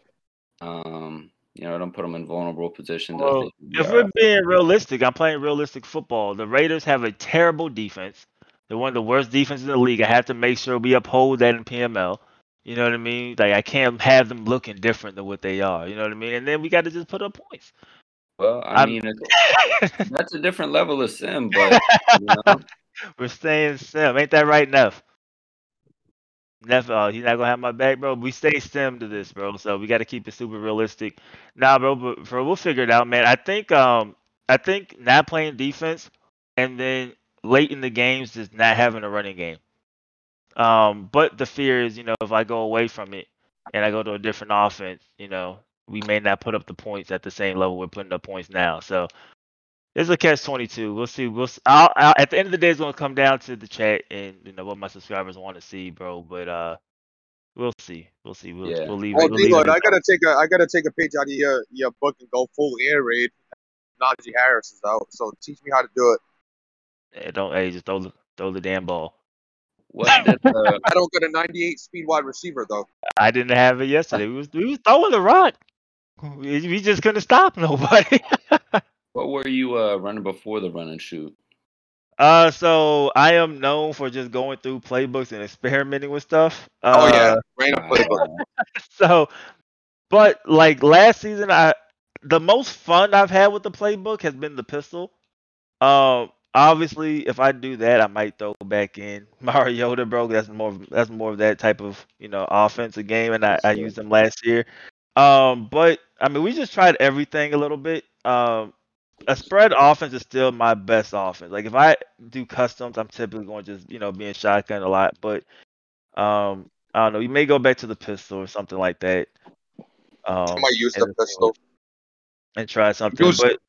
Um, you know, don't put them in vulnerable positions. Well, if we're being realistic, I'm playing realistic football. The Raiders have a terrible defense. They're one of the worst defenses in the league. I have to make sure we uphold that in PML. You know what I mean? Like I can't have them looking different than what they are. You know what I mean? And then we got to just put up points. well, I I'm- mean, that's a different level of sim, but you know, We're staying sim. Ain't that right, Neff? Neff, uh, he's not gonna have my back, bro. We stay sim to this, bro. So we got to keep it super realistic. Nah, bro, but bro, we'll figure it out, man. I think, um, I think not playing defense and then late in the games just not having a running game. Um, but the fear is, you know, if I go away from it and I go to a different offense, you know, we may not put up the points at the same level we're putting up points now. So it's a catch twenty two. We'll see. We'll. s- I'll, I'll, at the end of the day, it's gonna come down to the chat and you know what my subscribers want to see, bro. But uh, we'll see. We'll see. We'll, Yeah. we'll leave. Oh, it. We'll leave D-Lloyd, it I gotta take a I gotta take a page out of your your book and go full air raid. Najee Harris is out, so teach me how to do it. that. Eh, Don't. Hey, just throw the throw the damn ball. what did the, I don't get a 98 speed wide receiver though. I didn't have it yesterday. We was we was throwing the rock. We, we just couldn't stop nobody. what were you uh, running before the run and shoot? uh, so I am known for just going through playbooks and experimenting with stuff. Uh, Oh yeah, random playbook. Uh, so but like last season i the most fun i've had with the playbook has been the pistol. Um obviously if i do that i might throw back in. Mariota bro that's more of- that's more of that type of you know offensive game and i, I used them last year. Um but i mean we just tried everything a little bit. Um a spread offense is still my best offense. Like if I do customs, I'm typically going to just you know be in shotgun a lot. But um, I don't know. You may go back to the pistol or something like that. Um, I might use the and- pistol. and try something. But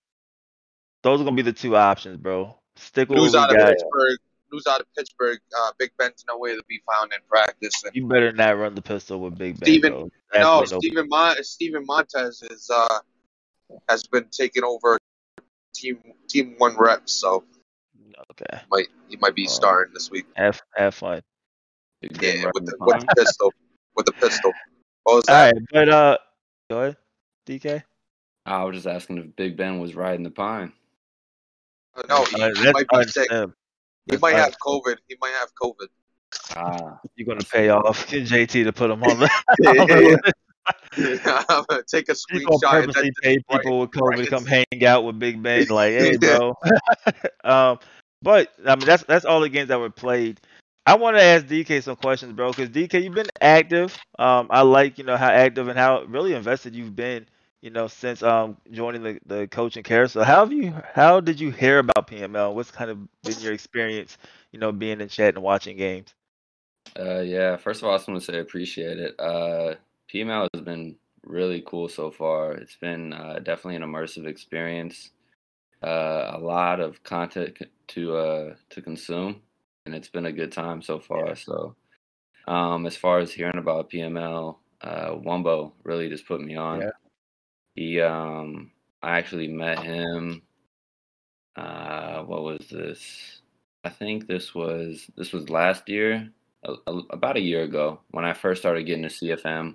those are gonna be the two options, bro. Stick with News what out we of got. Pittsburgh. News out of Pittsburgh. Uh, Big Ben's nowhere to be found in practice. And You better not run the pistol with Big Ben. Steven- no, Steven Mon- Steven Montez is uh has been taking over team team one reps, so Okay. might he might be Oh. starting this week. Have have fun. Big Ben Yeah, running with the, the with the pine. pistol. With the pistol. What was All that? right, but uh, go ahead, DK. I was just asking if Big Ben was riding the pine. Uh, no, he, Uh, he that's might be sick. unsim. He That's might un- have COVID. He might have COVID. Ah, You're gonna pay off JT to put him on the. take a He's gonna screenshot. and purposely then- pay people with COVID to right. come hang out with Big Ben. Like, hey, bro. um, but I mean, that's that's all the games that were played. I want to ask DK some questions, bro, because DK, you've been active. Um, I like you know how active and how really invested you've been. You know, since um joining the the coaching carousel. How have you? How did you hear about PML? What's kind of been your experience? You know, being in chat and watching games. uh, yeah. First of all, I just want to say I appreciate it. Uh, PML has been really cool so far. It's been uh, definitely an immersive experience. Uh, a lot of content to uh, to consume, and it's been a good time so far. So, um, as far as hearing about PML, uh, Wumbo really just put me on. Yeah. He, um, I actually met him. Uh, what was this? I think this was this was last year, a, a- about a year ago, when I first started getting to CFM,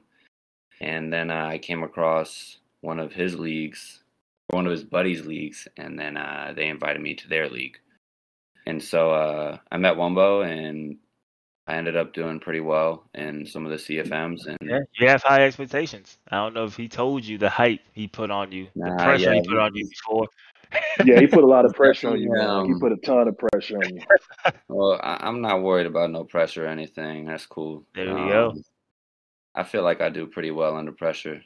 and then uh, I came across one of his leagues, one of his buddies' leagues, and then uh, they invited me to their league, and so uh, I met Wumbo, and I ended up doing pretty well in some of the CFMs, and Yeah, you have high expectations. I don't know if he told you the hype he put on you, the Nah, pressure he yeah, put on you before. Yeah, he put a lot of pressure on you, Definitely, man. He um, put a ton of pressure on you. well, I, I'm not worried about no pressure or anything. That's cool. There you go. I feel like I do pretty well under pressure,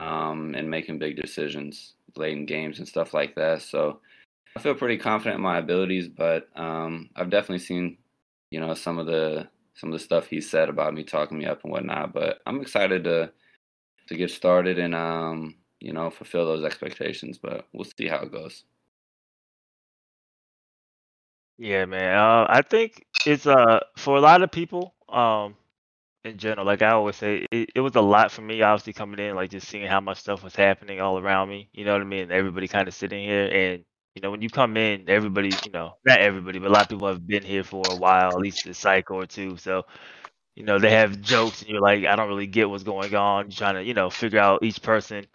um, and making big decisions late in games and stuff like that. So I feel pretty confident in my abilities, but um, I've definitely seen, you know, some of the some of the stuff he said about me talking me up and whatnot. But I'm excited to to get started and um, you know, fulfill those expectations. But we'll see how it goes. Yeah, man. Uh, I think it's uh for a lot of people, um, in general, like I always say, it, it was a lot for me, obviously coming in, like just seeing how much stuff was happening all around me. You know what I mean? Everybody kind of sitting here, and you know when you come in, everybody, you know, not everybody, but a lot of people have been here for a while, at least a cycle or two. So, you know, they have jokes, and you're like, I don't really get what's going on. You're trying to, you know, figure out each person,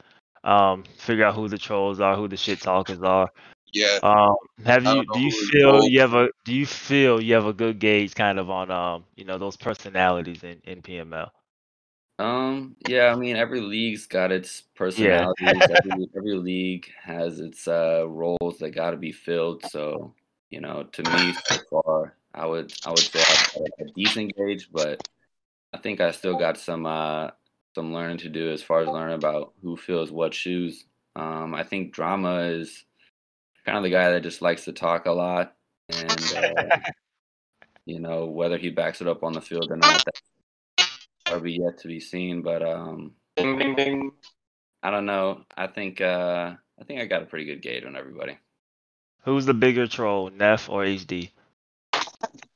um, figure out who the trolls are, who the shit talkers are. Yeah. Um, have you don't do know you feel you have a do you feel you have a good gauge kind of on um you know those personalities in in PML? Um, yeah, I mean, every league's got its personalities. every every league has its uh roles that got to be filled. So, you know, to me, so far, I would I would say I've got a decent gauge, but I think I still got some uh some learning to do as far as learning about who fills what shoes. Um, I think drama is kind of the guy that just likes to talk a lot, and uh, you know whether he backs it up on the field or not, that probably yet to be seen. But um, Ding ding ding. I don't know. I think uh, I think I got a pretty good gauge on everybody. Who's the bigger troll, Neff or HD?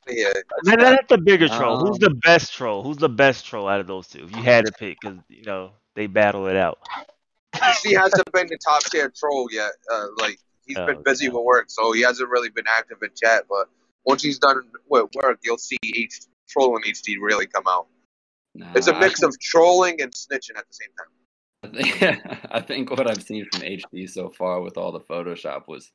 Yeah. Not, not the bigger troll. Who's Um, the best troll? Who's the best troll out of those two? If you had to pick, because you know they battle it out. He hasn't been the top tier troll yet. Uh, like he's Oh, been busy with work, so he hasn't really been active in chat. But once he's done with work, you'll see H trolling HD really come out. Nah, It's a mix of trolling and snitching at the same time. I think what I've seen from HD so far with all the Photoshop was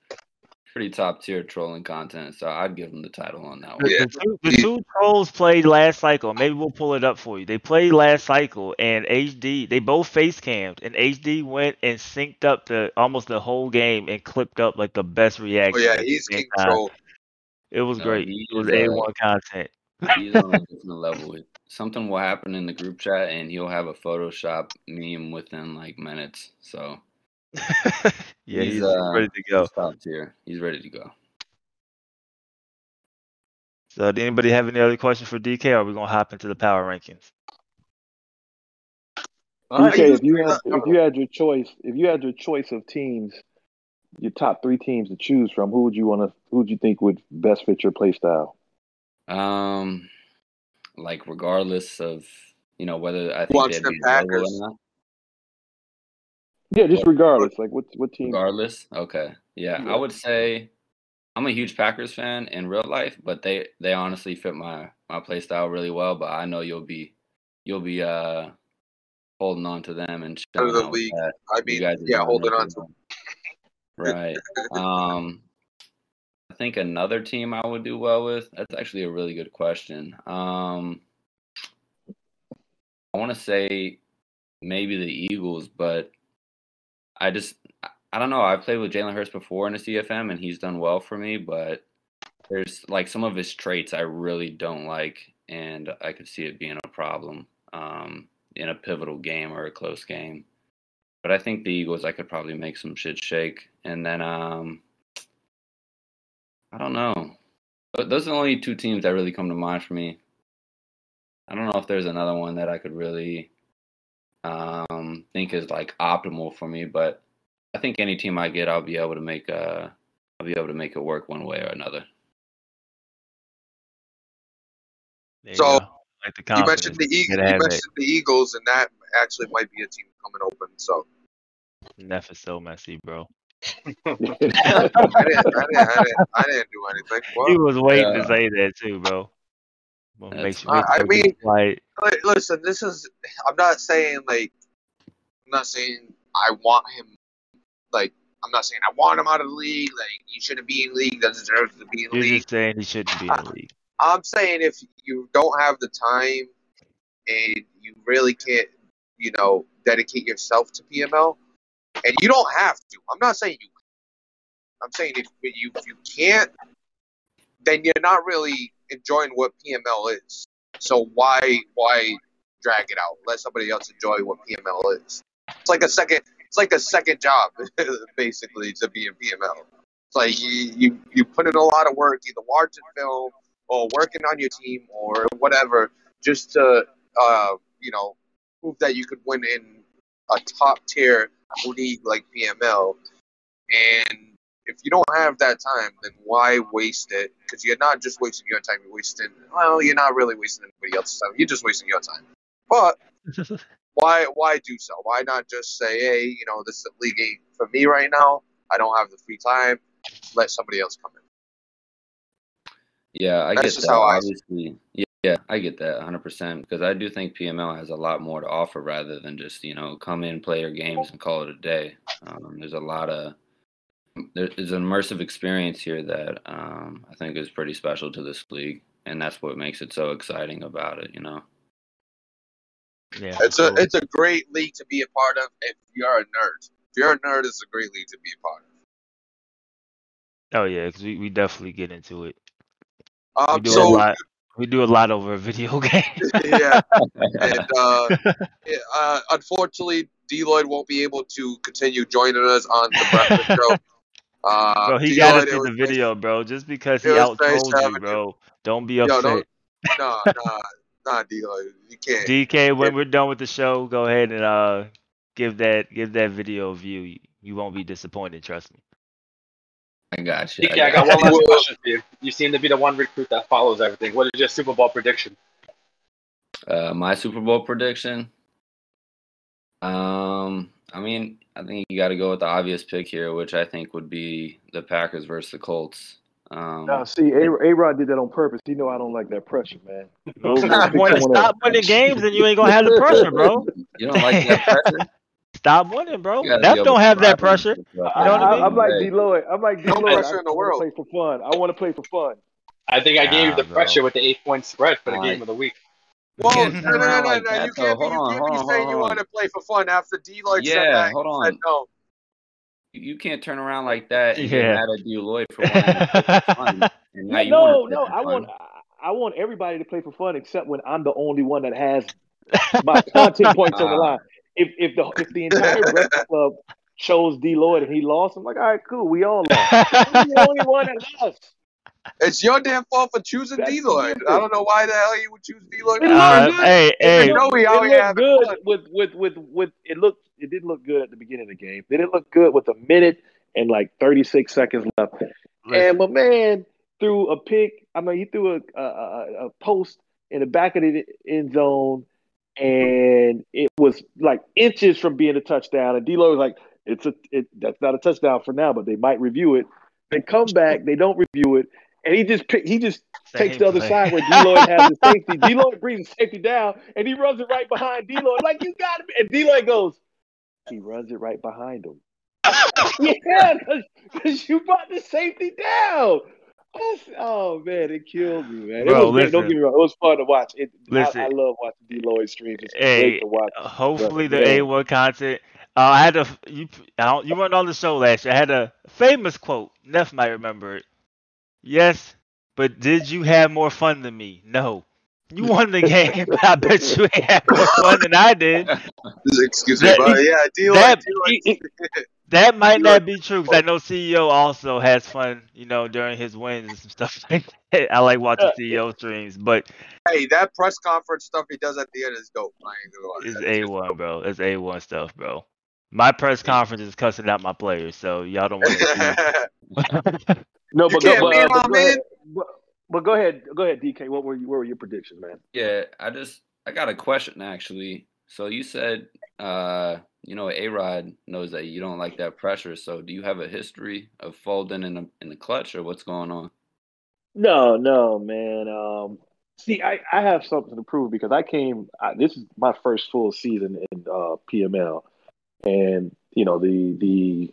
pretty top tier trolling content. So I'd give him the title on that one. Yeah. the two, the two trolls played last cycle. Maybe we'll pull it up for you. They played last cycle, and HD. They both face cammed, and HD went and synced up the almost the whole game and clipped up like the best Oh reaction. yeah, at the he's same king troll. It was No, great. he It was is, a uh, one content. He's on a different level. Something will happen in the group chat, and he'll have a Photoshop meme within like minutes. So yeah, He's, he's, uh, ready to go. he's top tier. He's ready to go. So, did anybody have any other questions for DK? Or are we gonna hop into the power rankings? I DK, if you had if you had your choice, if you had your choice of teams, your top three teams to choose from, who would you want to? Who would you think would best fit your play style? Um, like regardless of you know whether I think Watch they'd the be level Packers. Or not. Yeah, just regardless. Like what what team? Regardless, okay, yeah, Yeah. I would say I'm a huge Packers fan in real life, but they they honestly fit my my play style really well. But I know you'll be you'll be uh holding on to them and Out of the league. that. I mean, guys yeah, holding on to. well. Right. Um, I think another team I would do well with. That's actually a really good question. Um, I want to say maybe the Eagles, but I just I- don't know. I've played with Jalen Hurts before in the CFM, and he's done well for me. But there's like some of his traits I really don't like, and I could see it being a problem um, in a pivotal game or a close game. But I think the Eagles, I could probably make some shit shake. And then um, I don't know. But those are the only two teams that really come to mind for me. I don't know if there's another one that I could really um, think is like optimal for me, but I think any team I get, I'll be able to make uh, I'll be able to make it work one way or another. There you So, go. Like the You mentioned the. Eagles. You have that. mentioned the Eagles, and that actually might be a team coming open. So Neff is so messy, bro. I didn't, I didn't, I didn't, I didn't do anything. He was waiting Yeah. to say that too, bro. Well, That's make sure, fine. make sure I mean- gets quiet. Li- Listen, this is. I'm not saying like. I'm not saying I want him. Like I'm not saying I want him out of the league. Like he shouldn't be in the league. Doesn't deserve to be in the You're league. just saying he shouldn't be in the league. I'm saying if you don't have the time and you really can't, you know, dedicate yourself to PML, and you don't have to. I'm not saying you. I'm saying if you if you can't, then you're not really enjoying what PML is. So why why drag it out? Let somebody else enjoy what PML is. It's like a second. It's like a second job, basically, to be in PML. It's like you, you you put in a lot of work, either watching film or working on your team or whatever, just to uh, you know prove that you could win in a top tier league like PML. And if you don't have that time, then why waste it? Because you're not just wasting your time; you're wasting. Well, you're not really wasting anybody else's time. You're just wasting your time. But why why do so? Why not just say, hey, you know, this is league ain't for me right now. I don't have the free time. Let somebody else come in. Yeah, I That's get that. how I see Obviously, yeah, yeah, I get that 100% because I do think PML has a lot more to offer rather than just you know come in, play your games, and call it a day. Um, there's a lot of there's an immersive experience here that um, I think is pretty special to this league, and that's what makes it so exciting about it. You know. Yeah. It's a it's a great league to be a part of if you're a nerd. If you're a nerd, it's a great league to be a part of. oh yeah, because we, we definitely get into it. We Um, do a lot. We do a lot over video games. yeah, and uh, uh, unfortunately, D Lloyd won't be able to continue joining us on the breakfast show. Uh, bro, he got D Lloyd, us in the video, bro. Just because he was nice you, bro. Don't be Yo, upset. don't, nah, nah, nah, D Lloyd, you can't. DK, when It- we're done with the show, go ahead and uh give that give that video a view. You, you won't be disappointed, trust me. I got you. DK, I got one last question for you. You seem to be the one recruit that follows everything. What is your Super Bowl prediction? Uh, my Super Bowl prediction. Um, I mean, I think you got to go with the obvious pick here, which I think would be the Packers versus the Colts. Um, Now, see, A Rod did that on purpose. He know I don't like that pressure, man. Go- go Stop pick winning, someone stop winning games, and you ain't gonna have the pressure, bro. you don't like that pressure? Stop winning, bro. You gotta Neff be able don't have that pressure. under the I, know what I mean? I'm like Hey, D Lloyd. I'm like No D Lloyd. pressure I in the world. Play for fun. I want to play for fun. I think I gave you the bro. pressure with the eight point spread for the Alright. game of the week. Well, can't no, no, no, no, like no. You can't be, Hold you can't hold be saying you want to play for fun after D Lloyd said Yeah, that. hold on. said no. You can't turn around like that and get Yeah. mad at D Lloyd for wanting to for fun. And No, no, no. I want I want everybody to play for fun, except when I'm the only one that has my content points on the line. If if the if the entire Breakfast Club chose D Lloyd and he lost, I'm like, all right, cool, we all lost. I'm the only one that lost. It's your damn fault for choosing That's D Lloyd. stupid. I don't know why the hell you would choose D Lloyd. It Uh, looked good. hey, It hey, You know we out it here looked having good fun. with with with with it looked it didn't look good at the beginning of the game. Then it looked good with a minute and like 36 seconds left. And my man threw a pick. I mean, he threw a, a, a, a post in the back of the end zone, and it was like inches from being a touchdown. And D'Lo was like, "It's a, it, that's not a touchdown for now, but they might review it." They come back, they don't review it, and he just pick, he just takes the other play. side where D Lloyd has the safety. D Lloyd brings the safety down, and he runs it right behind D Lloyd. Like you got to. And D Lloyd goes, he runs it right behind him. yeah, because you brought the safety down. Oh man, it killed me, man. Bro, it was great. Don't get me wrong. It was fun to watch. It, Listen. I, I love watching D Lloyd streams. It's Hey, great to watch. hopefully the But, yeah. A1 content. Uh, I had a you. I don't, you weren't on the show last year. I had a famous quote. Neff might remember it. Yes, but did you have more fun than me? No. You won the game. but I bet you ain't had more fun than I did. Excuse me, That- but yeah, D Lloyd. that- Deloitte That might not be true because I know CEO also has fun, you know, during his wins and some stuff like that. I like watching CEO streams, but hey, that press conference stuff he does at the end is dope. I ain't gonna lie. it's a one, bro. It's A one stuff, bro. My press conference is cussing out my players, so y'all don't want to. No, You but go, but, uh, but, go ahead, but, but go ahead, go ahead, DK. What were you, what were your predictions, man? Yeah, I just I got a question actually. So you said uh you know A Rod knows that you don't like that pressure. So do you have a history of folding in the in the clutch or what's going on? No, no, man. Um, see, I, I have something to prove because I came. I, this is my first full season in uh, PML, and you know the the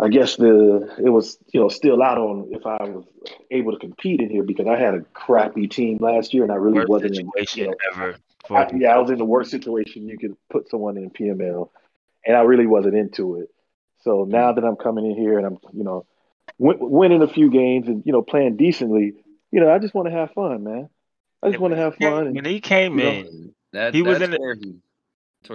I guess the it was you know still out on if I was able to compete in here because I had a crappy team last year and I really Worst wasn't in. You know, ever. I, yeah, I was in the worst situation you could put someone in PML, and I really wasn't into it. So now that I'm coming in here and I'm you know win, winning a few games and you know playing decently, you know I just want to have fun, man. I just want to have fun. And, When he came you know, in, That, He was in the-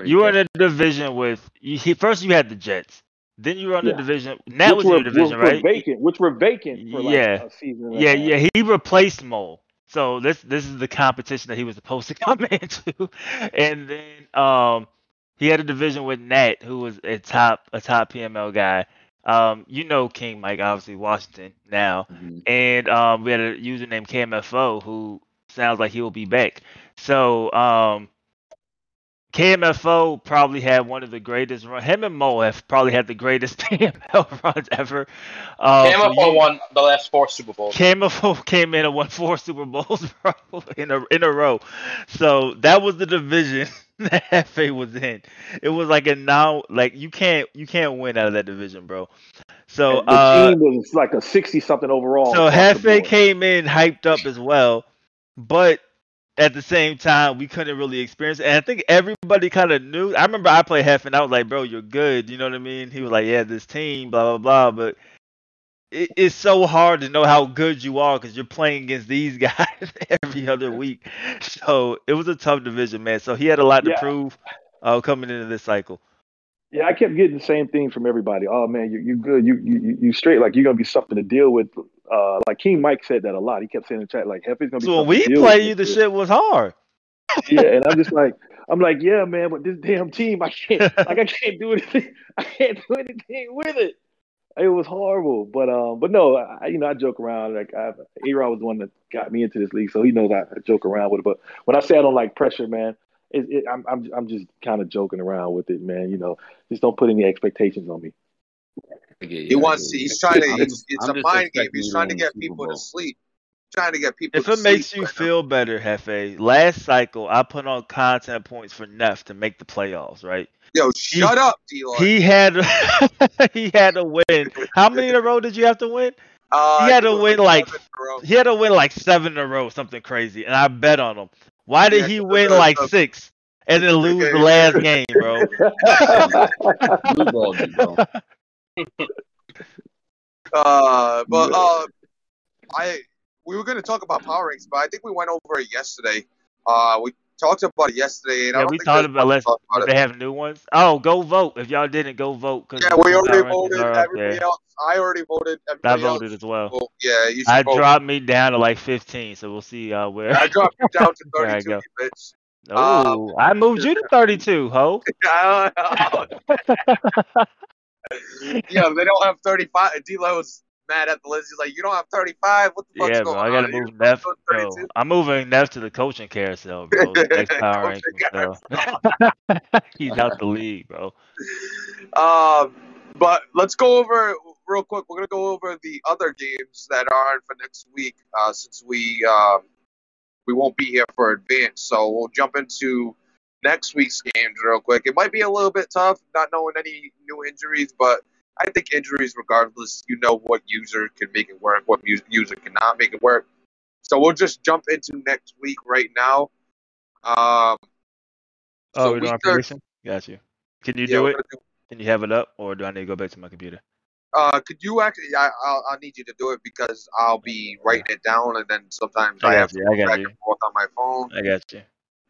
you were in a division with you, he, first you had the Jets, then you were on the Yeah. division. That was which your were, division, were, right? Were vacant, which were vacant for like Yeah. a season. and Yeah, half. yeah. He replaced Mole. So this this is the competition that he was supposed to come into, and then um he had a division with Nat, who was a top a top PML guy. Um, you know King Mike, obviously Washington now, Mhm. and um we had a user named KMFO who sounds like he will be back. So um KMFO probably had one of the greatest run. Him and Mo have probably had the greatest PML runs ever. Uh, KMFO you- won the last four Super Bowls. KMFO came in and won four Super Bowls, bro, in a in a row. So that was the division that Hefe was in. It was like a now like you can't you can't win out of that division, bro. So the uh team was like a sixty something overall. so across the Hefe came in hyped up as well, but at the same time we couldn't really experience it. And I think everybody kind of knew. I remember I played Hefe and I was like, bro, you're good. You know what I mean? He was like, yeah, this team, blah blah blah. But it, it's so hard to know how good you are because you're playing against these guys every other week. So it was a tough division, man. So he had a lot to Yeah. prove uh, coming into this cycle. Yeah, I kept getting the same thing from everybody. Oh man, you you good. You you you straight. Like you're gonna be something to deal with. Uh, like King Mike said that a lot. He kept saying in the chat like Hefe's gonna be. So when we play you, the this shit was hard. Yeah, and I'm just like I'm like yeah, man, but this damn team, I can't like I can't do anything. I can't do anything with it. It was horrible, but um, but no, I you know I joke around. Like I, A-Rod was the one that got me into this league, so he knows I, I joke around with it. But when I say I don't like pressure, man, it, it, I'm I'm I'm just kind of joking around with it, man. You know, just don't put any expectations on me. I get you, He wants. to. He's trying to. I'm It's, it's I'm a mind game. He's trying to get people to sleep. Trying to get people. If to it makes sleep you right now. feel better, Hefe, last cycle I put on content points for Neff to make the playoffs, right? Yo, shut up, D-Lord. He had he had to win. How many in a row did you have to win? uh, he had to win, like, seven in a row. He had to win like seven in a row, something crazy, and I bet on him. Why did Yeah, he 'cause win like a- six and then lose the last game, bro? Blue balled you, bro. Uh, but uh, I we were going to talk about power ranks, but I think we went over it yesterday. Uh, we talked about it yesterday, and I Yeah, we talked about talk if about they it. have new ones. Oh, go vote if y'all didn't go vote because Yeah, we already voted. Everybody else, I already voted. I voted as well. yeah, you I vote. dropped me down to like 15, so we'll see uh, where. I dropped you down to I 32, you bitch. Oh, I moved you to 32, ho. yeah, they don't have 35. D-Lo was mad at the list. He's like, you don't have 35? What the fuck's Yeah, bro, going I gotta on? move You Neff, bro. I'm moving Neff to the coaching carousel, bro. Next power bro. He's out the league, bro. Um, but let's go over real quick. We're gonna go over the other games that are on for next week, uh, since we um, we won't be here for advance. So we'll jump into next week's games real quick. It might be a little bit tough, not knowing any new injuries, but I think injuries, regardless, you know what user can make it work, what user cannot make it work. So we'll just jump into next week right now. Um, Oh, So week our thir- Got you. Can you yeah, do it? do Can you have it up, or do I need to go back to my computer? Uh, could you actually? I, I'll, I'll need you to do it because I'll be writing it down, and then sometimes I I, have to go back you. and forth on my phone. I got you.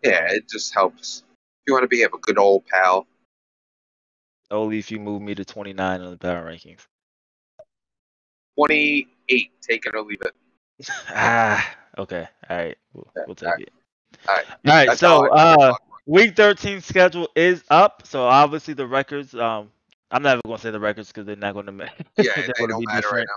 Yeah, it just helps. If you want to be have a good old pal. Only if you move me to 29 on the power rankings. Twenty-eight, take it or leave it. ah, okay. All right. We'll, Yeah, we'll take alright. it. Alright. All right. That's all So, I- uh, week 13 schedule is up. So obviously the records. Um, I'm not even gonna say the records because they're not gonna make. yeah, they're they don't be matter right different.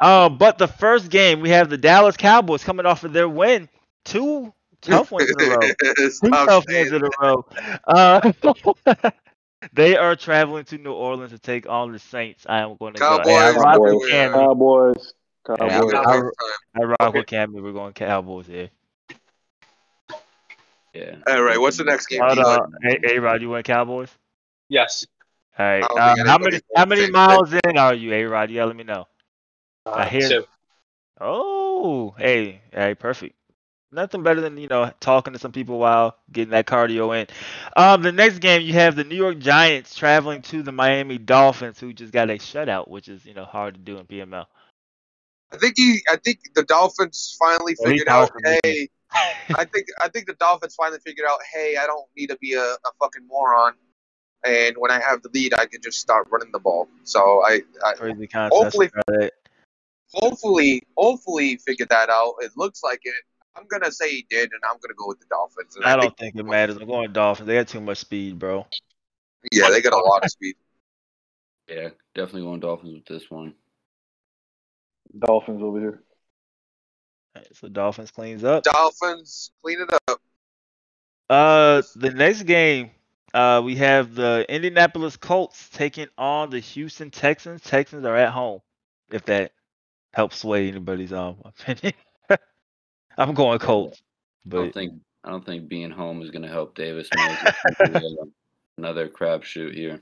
now. Uh, but the first game we have the Dallas Cowboys coming off of their win, two tough ones in a row. Two Stop tough ones in a row. Uh, they are traveling to New Orleans to take on the Saints. I am going to go. Hey, I Cowboys rock with everywhere. Cammy. Cowboys. Yeah, Cowboys. I- I rock with Cammy. We're going Cowboys here. Yeah. All right, what's the next game? Hold on. Hey, hey, Rod, you went Cowboys? Yes. All right. Uh, how many how many miles in are you, A Rod? You gotta let me know. I Uh, hear- two. Oh, hey, hey, perfect. Nothing better than you know talking to some people while getting that cardio in. Um, the next game you have the New York Giants traveling to the Miami Dolphins, who just got a shutout, which is you know hard to do in PML. I think he. I think the Dolphins finally Well, figured out. Hey, I think. I think the Dolphins finally figured out. Hey, I don't need to be a, a fucking moron. And when I have the lead, I can just start running the ball. So I, I Crazy concept. Hopefully- Try hopefully, hopefully figured that out. It looks like it. I'm gonna say he did, and I'm gonna go with the Dolphins. And I don't think, think it matters. I'm going Dolphins. They got too much speed, bro. yeah, they got a lot of speed. Yeah, definitely going Dolphins with this one. Dolphins over here. All right, so Dolphins cleans up. Dolphins clean it up. Uh, the next game, uh, we have the Indianapolis Colts taking on the Houston Texans. Texans are at home. If that helps sway anybody's um opinion, I'm going Colts. I don't But think I don't think being home is going to help Davis. Mills. It's gonna be, uh, Another crapshoot here.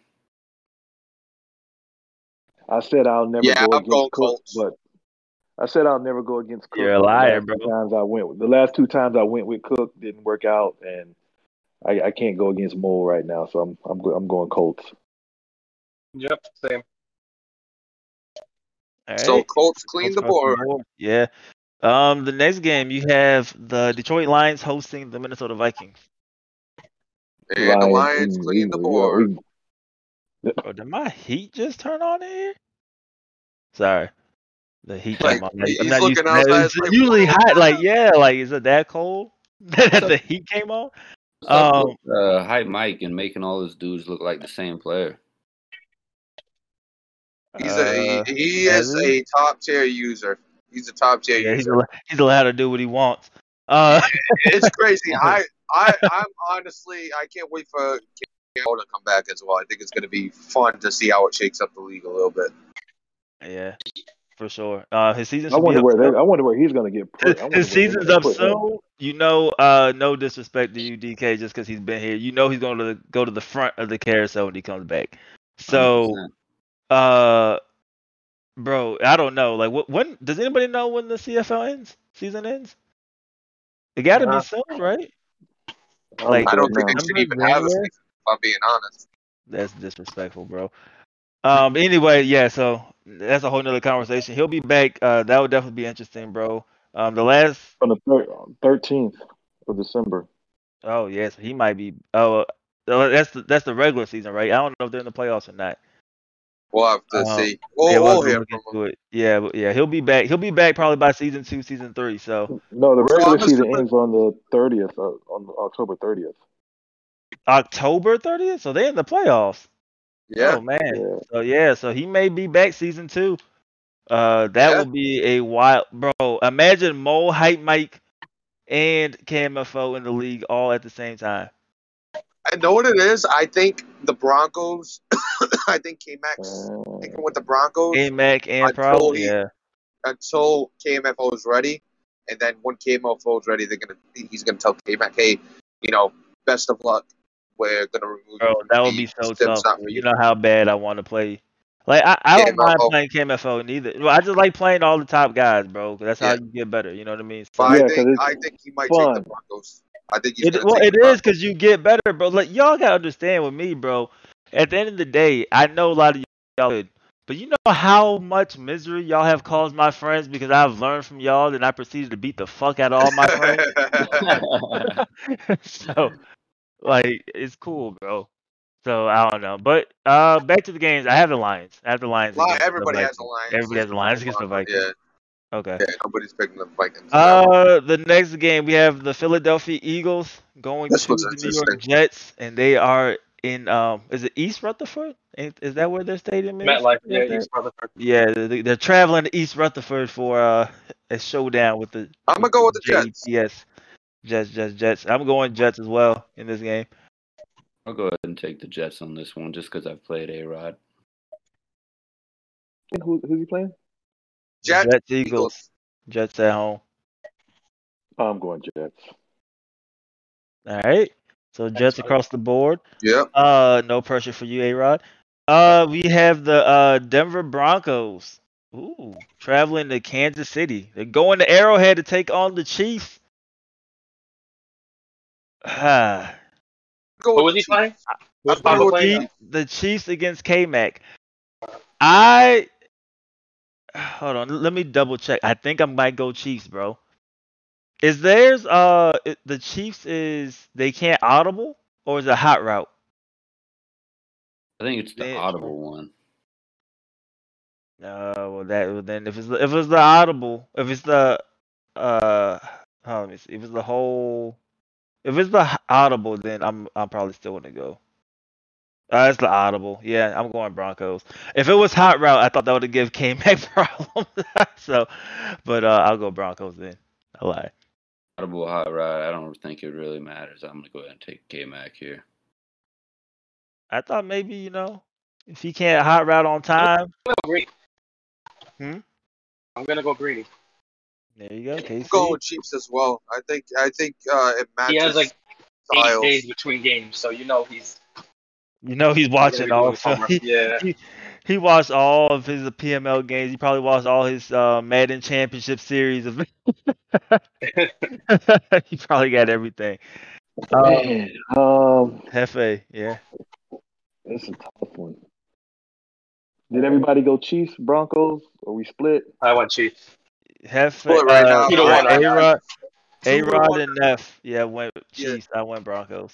I said I'll never Yeah, go I'm going against Cook, Colts. but I said I'll never go against Cook. You're a but the liar, bro. Times I went with, the last two times I went with Cook didn't work out, and I, I can't go against Mole right now, so I'm I'm I'm going Colts. Yep, same. all right. So Colts clean the Colts across board. Yeah. Um, the next game you have the Detroit Lions hosting the Minnesota Vikings. And the Lions clean the board. we- Oh, did my heat just turn on here? Sorry. The heat Like, came on. I'm not used to that. It's it's like, usually whoa. hot. Like, yeah, like, is it that cold that the heat came on? What's up Um, with, uh, hype Mike and making all his dudes look like the same player. He's Uh, a he yeah, is a top tier user. He's a top tier yeah, he's, user. he's allowed to do what he wants. Uh, it's crazy. I I I'm honestly I can't wait for Camo to come back as well. I think it's going to be fun to see how it shakes up the league a little bit. yeah, for sure. Uh, his season I wonder where they, I wonder where he's gonna get put. His, his season's up put him. soon. You know, uh, no disrespect to you, DK, just because he's been here. You know he's going to go to the front of the carousel when he comes back. So, 100%. uh, bro, I don't know. Like, what? When does anybody know when the CFL ends? Season ends? It got to be soon, right? I'll Like- I don't think now. they should even have a season. If I'm being honest. That's disrespectful, bro. Um. Anyway, yeah. So that's a whole nother conversation. He'll be back. Uh, that would definitely be interesting, bro. Um, the last. from the thirteenth of December. Oh yes, he might be. Oh, uh, that's the, that's the regular season, right? I don't know if they're in the playoffs or not. We'll have to Um, see. We'll, yeah, we'll we'll have to hear from him. it. Yeah, yeah, he'll be back. He'll be back probably by season two, season three. So No, the regular I'm season ends on the thirtieth, uh, on October thirtieth. October thirtieth. So they're in the playoffs. Yeah. Oh man. Yeah. So yeah, so he may be back season two. Uh, that Yeah. would be a wild, bro. Imagine Mo, Hype Mike, and KMFO in the league all at the same time. I know what it is. I think the Broncos. I think K Max Uh, taking with the Broncos A Mac and Until probably he- yeah. until KMFO is ready, and then when KMFO is ready, they're gonna he's gonna tell K Mac, hey, you know, best of luck. We're gonna remove. Bro, you that the would be so tough. You you. know how bad I want to play. Like I, I don't mind KMFO. playing KMFO neither. Well, I just like playing all the top guys, bro. that's how you get better. You know what I mean? So, Yeah, I 'cause think I think he might take the Broncos. I think It, well, it is because you get better, bro. Like y'all gotta understand with me, bro. At the end of the day, I know a lot of y'all, good, but you know how much misery y'all have caused my friends because I've learned from y'all, and I proceeded to beat the fuck out of all my friends. so, like, it's cool, bro. So I don't know, but uh, back to the games. I have the Lions. I have the Lions. Li- against the everybody has the Lions. Everybody has the Lions against the Vikings. Yeah, Okay. yeah, nobody's picking the Vikings. Uh, the next game we have the Philadelphia Eagles going This to the New York. Jets, and they are in um, is it East Rutherford? Is is that where their stadium is? MetLife, Something yeah. East Rutherford. Yeah, they- they're traveling to East Rutherford for uh, a showdown with the. I'm gonna go with the Jets. Yes, Jets, Jets, Jets. I'm going Jets as well in this game. I'll go ahead and take the Jets on this one just because I've played A Rod. who, who's he playing? Jets, Jets, Eagles. Eagles, Jets at home. Oh, I'm going Jets. All right, so Jets fine. across the board. Yeah. Uh, no pressure for you, A Rod. Uh, we have the uh Denver Broncos. Ooh, traveling to Kansas City. They're going to Arrowhead to take on the Chiefs. Ah, Go What was he the playing? What's I'm playing? The Chiefs against K Mac. I hold on. Let me double check. I think I might go Chiefs, bro. Is theirs uh the Chiefs is they can't audible or is it hot route? I think it's the audible one. Uh, well that well, then if it's the, if it's the audible, if it's the uh, hold on, let me see. If it's the whole, if it's the audible, then I'm I'm probably still gonna go. Uh, it's the audible. Yeah, I'm going Broncos. If it was hot route, I thought that would have give K Mac problems. so, but uh, I'll go Broncos then. I lie. Audible hot route. I don't think it really matters. I'm gonna go ahead and take K Mac here. I thought maybe you know if he can't hot route on time. I'm gonna go greedy. Hmm? I'm gonna go greeny. There you go, I'm going with Chiefs as well. I think I think uh, it matches He has like eight styles. days between games, so you know he's You know he's watching all. So he, Yeah. he watched all of his PML games. He probably watched all his uh, Madden Championship series of. he probably got everything. Um, Man, um, Hefe, yeah. it's a tough one. Did everybody go Chiefs, Broncos, or we split? I went Chiefs. Hefe, Well, right now, uh, to one right. A-Rod, Two to A-Rod and Neff. Yeah, went Yeah. Chiefs. I went Broncos.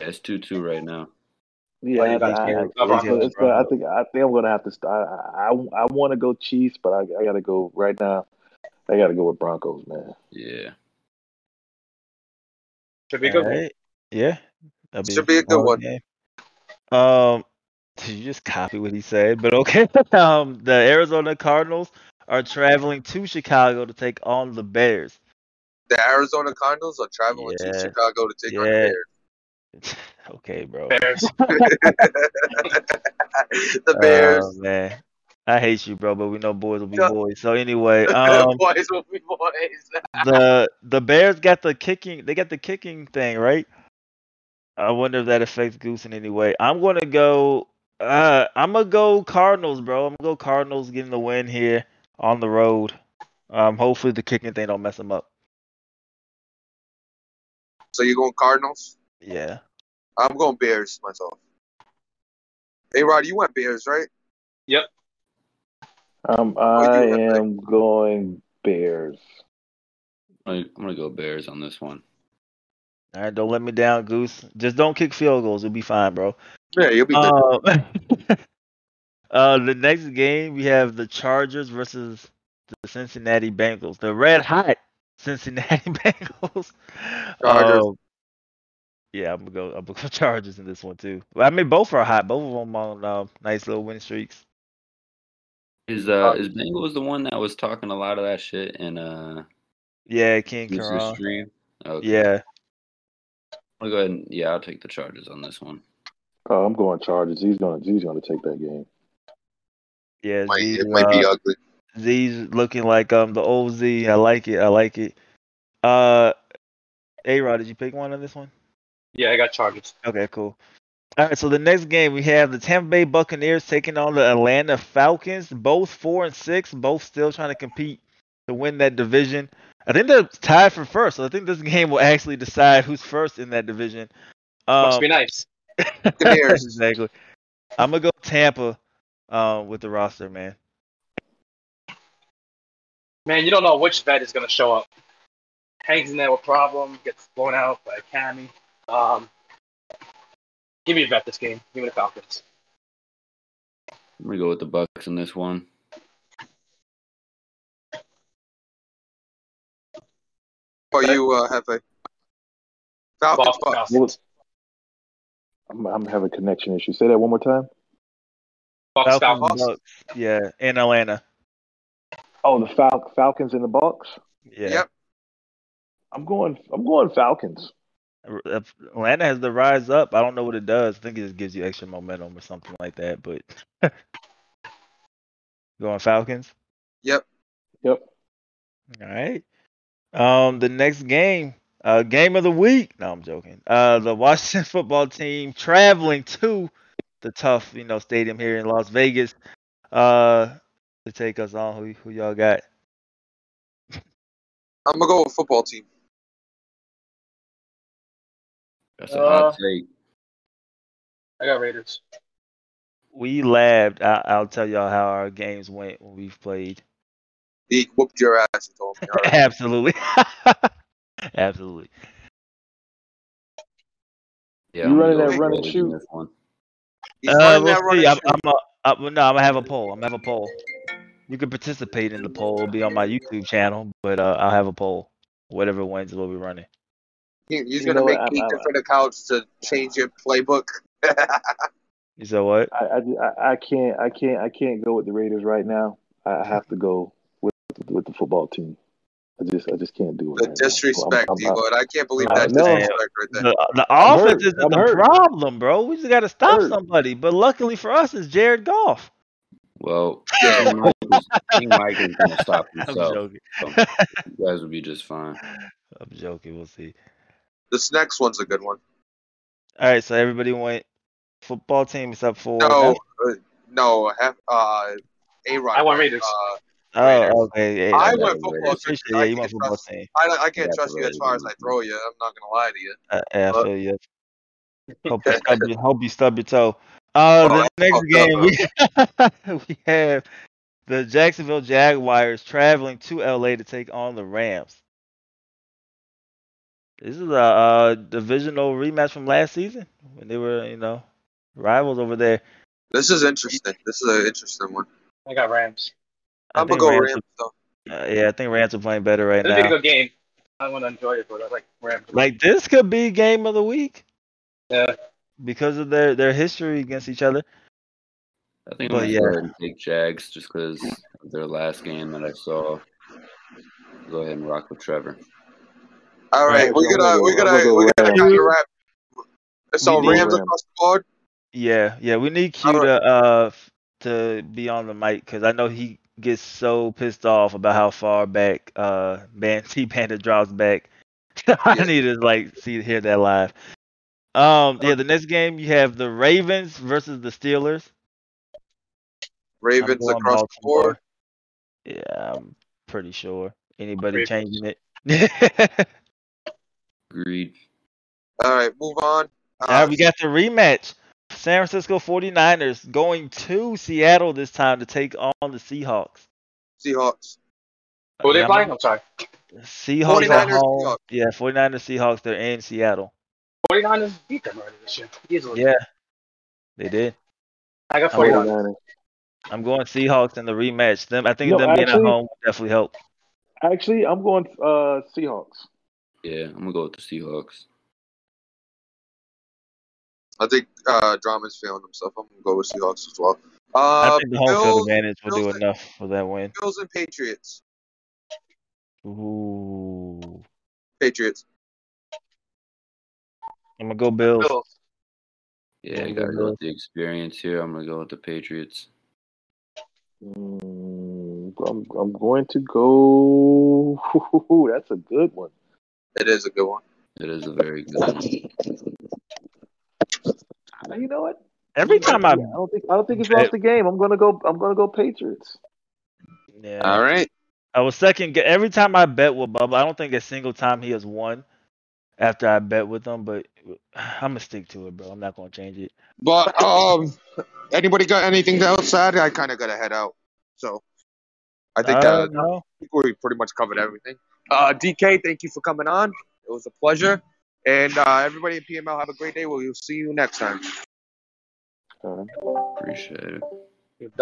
Yeah, it's two two right now. Yeah, I, I, I, Broncos. it's gonna- I think I think I'm gonna have to. st- I I, I want to go Chiefs, but I, I got to go right now. I got to go with Broncos, man. Yeah. Should be a good. one. Alright. Yeah. That'll Should be a good one. game. Um, you just copy what he said, but okay. um, the Arizona Cardinals are traveling to Chicago to take on the Bears. The Arizona Cardinals are traveling Yeah. to Chicago to take on the Bears. okay, bro. Bears. the Bears. Oh, man. I hate you, bro, but we know boys will be boys. So anyway, um, boys will be boys. the the Bears got the kicking. They got the kicking thing, right? I wonder if that affects Goose in any way. I'm gonna go. Uh, I'm gonna go Cardinals, bro. I'm gonna go Cardinals getting the win here on the road. Um, hopefully the kicking thing don't mess them up. So you're going Cardinals? Yeah. I'm going Bears myself. Hey Rod, you went Bears, right? Yep. Um, Oh, I you went am going Bears. I'm gonna, go Bears on this one. All right, don't let me down, Goose. Just don't kick field goals. You'll be fine, bro. Yeah, you'll be good. Um, uh, the next game we have the Chargers versus the Cincinnati Bengals. The red hot Cincinnati Bengals. Chargers. Um, yeah, I'm gonna go. I'm gonna go Chargers in this one too. I mean, both are hot. Both of them on uh, nice little win streaks. Is uh is Bengals the one that was talking a lot of that shit in uh Yeah, King Gooses Karan. stream? Okay. Yeah, I'll go ahead and yeah, I'll take the Chargers on this one. Oh, I'm going Chargers. He's gonna he's gonna take that game. yeah. Might, Z's, it might be uh, ugly. Z's looking like um the old Z. I like it. I like it. Uh, A Rod, did you pick one on this one? Yeah, I got Chargers. Okay, cool. All right, so the next game we have the Tampa Bay Buccaneers taking on the Atlanta Falcons. Both four and six, both still trying to compete to win that division. I think they're tied for first, so I think this game will actually decide who's first in that division. Must Um, be nice. Bears. exactly. I'm gonna go Tampa uh, with the roster, man. Man, you don't know which vet is gonna show up. Hangs in there with problem, gets blown out by Cammy. Um, give me a bet this game. Give me the Falcons. I'm gonna go with the Bucks in this one. For you, uh, Hefe. Falcons, Bucks, Bucks. Falcons. I'm I'm having a connection issues. Say that one more time. Bucks, Falcons, Falcons. Bucks. Yeah, in Atlanta. Oh, the Fal- Falcons and the Bucks. Yeah. Yep. I'm going. I'm going Falcons. If Atlanta has the rise up. I don't know what it does. I think it just gives you extra momentum or something like that. But going Falcons. Yep. Yep. All right. Um, the next game, uh, game of the week. No, I'm joking. Uh, the Washington football team traveling to the tough, you know, stadium here in Las Vegas. Uh, to take us on, who who y'all got? I'm gonna go with football team. That's a Uh, hot take. I got Raiders. We labbed. I, I'll tell y'all how our games went when we've played. He whooped your ass. He told me. All right. Absolutely, absolutely. Yeah, You I'm running that with run and shoot? this one. He's Uh, we'll see. I'm, shoot. I'm, a, I'm, no, I'm gonna have a poll. I'm gonna have a poll. You can participate in the poll. It'll be on my YouTube channel, but uh, I'll have a poll. Whatever wins, we'll be running. He- he's You gonna make what, I'm- Keith I'm- for the couch to change your playbook. You said what? I, I, I- I can't I can't I can't go with the Raiders right now. I have to go with with the football team. I just I just can't do it. the right now. disrespect, I'm- I'm- D-Wood. I can't believe that know. disrespect right there. The, the offense isn't the hurt. problem, bro. We just gotta stop Hurt. somebody. But luckily for us, it's Jared Goff. Well, King Mike is, King Mike is gonna stop I'm himself. joking. So you guys will be just fine. I'm joking. We'll see. This next one's a good one. All right, so everybody went football team except for No, uh, no, have, uh, A Rod. I want Raiders. Uh, Oh, okay. Yeah, I yeah, went football team. yeah, you can't went football trust- team. I, I can't Yeah, trust you as far as I throw you. I'm not gonna lie to you. Uh, yeah, I feel you. Hope you stub your, hope you stub your toe. Uh, Oh, the that's next fucked game we we have the Jacksonville Jaguars traveling to LA to take on the Rams. This is a uh, divisional rematch from last season when they were, you know, rivals over there. This is interesting. This is an interesting one. I got Rams. I I'm gonna go Rams Rams though. uh, yeah, I think Rams are playing better right It'll be a now. good game. I want to enjoy it, but I like Rams. Like this could be game of the week Yeah. because of their their history against each other. I think But I'm gonna yeah. go take Jags just because of their last game that I saw. Go ahead and rock with Trevor. All right, we're I'm gonna gonna we're gonna gonna we're gonna Rams. kind of wrap. So Rams Rams. across the board. Yeah, yeah, we need Q All to uh to be on the mic because I know he gets so pissed off about how far back uh Ban T Panda drops back. I Yeah. need to like see hear that live. Um, yeah, the next game you have the Ravens versus the Steelers. Ravens going across the board. Yeah, I'm pretty sure. Anybody Ravens. changing it? Agreed. All right, move on. Now we got the rematch. San Francisco 49ers going to Seattle this time to take on the Seahawks. Seahawks. Who are they Yeah, I'm playing? I'm sorry. Seahawks at 49ers, home. Seahawks. Yeah, 49ers Seahawks. They're in Seattle. 49ers beat them already this year. Easily. Yeah, they did. I got I'm going- 49ers. 49ers. I'm going Seahawks in the rematch. Them, I think No, them being at home definitely help. Actually, I'm going uh Seahawks. Yeah, I'm gonna go with the Seahawks. I think uh, Drummond's feeling himself. I'm gonna go with Seahawks as well. I Uh, think the home field Bills, advantage will do Bills- enough for that win. Bills and Patriots. Ooh, Patriots. I'm gonna go Bills. Bills. Yeah, I'm you gotta go go with the experience here. I'm gonna go with the Patriots. Mm, I'm I'm going to go. Ooh, That's a good one. It is a good one. It is a very good one. Uh, You know what? Every time I, I don't think I don't think it's lost the game. I'm gonna go. I'm gonna go Patriots. yeah, All right. I was second. Every time I bet with Bubba, I don't think a single time he has won after I bet with him. But I'm gonna stick to it, bro. I'm not gonna change it. But um, anybody got anything else to add? I kind of gotta head out. So I think Uh, uh, no. I think we pretty much covered everything. Uh, DK, thank you for coming on. It was a pleasure. And uh, everybody at PML, have a great day. We'll see you next time. Appreciate it. Double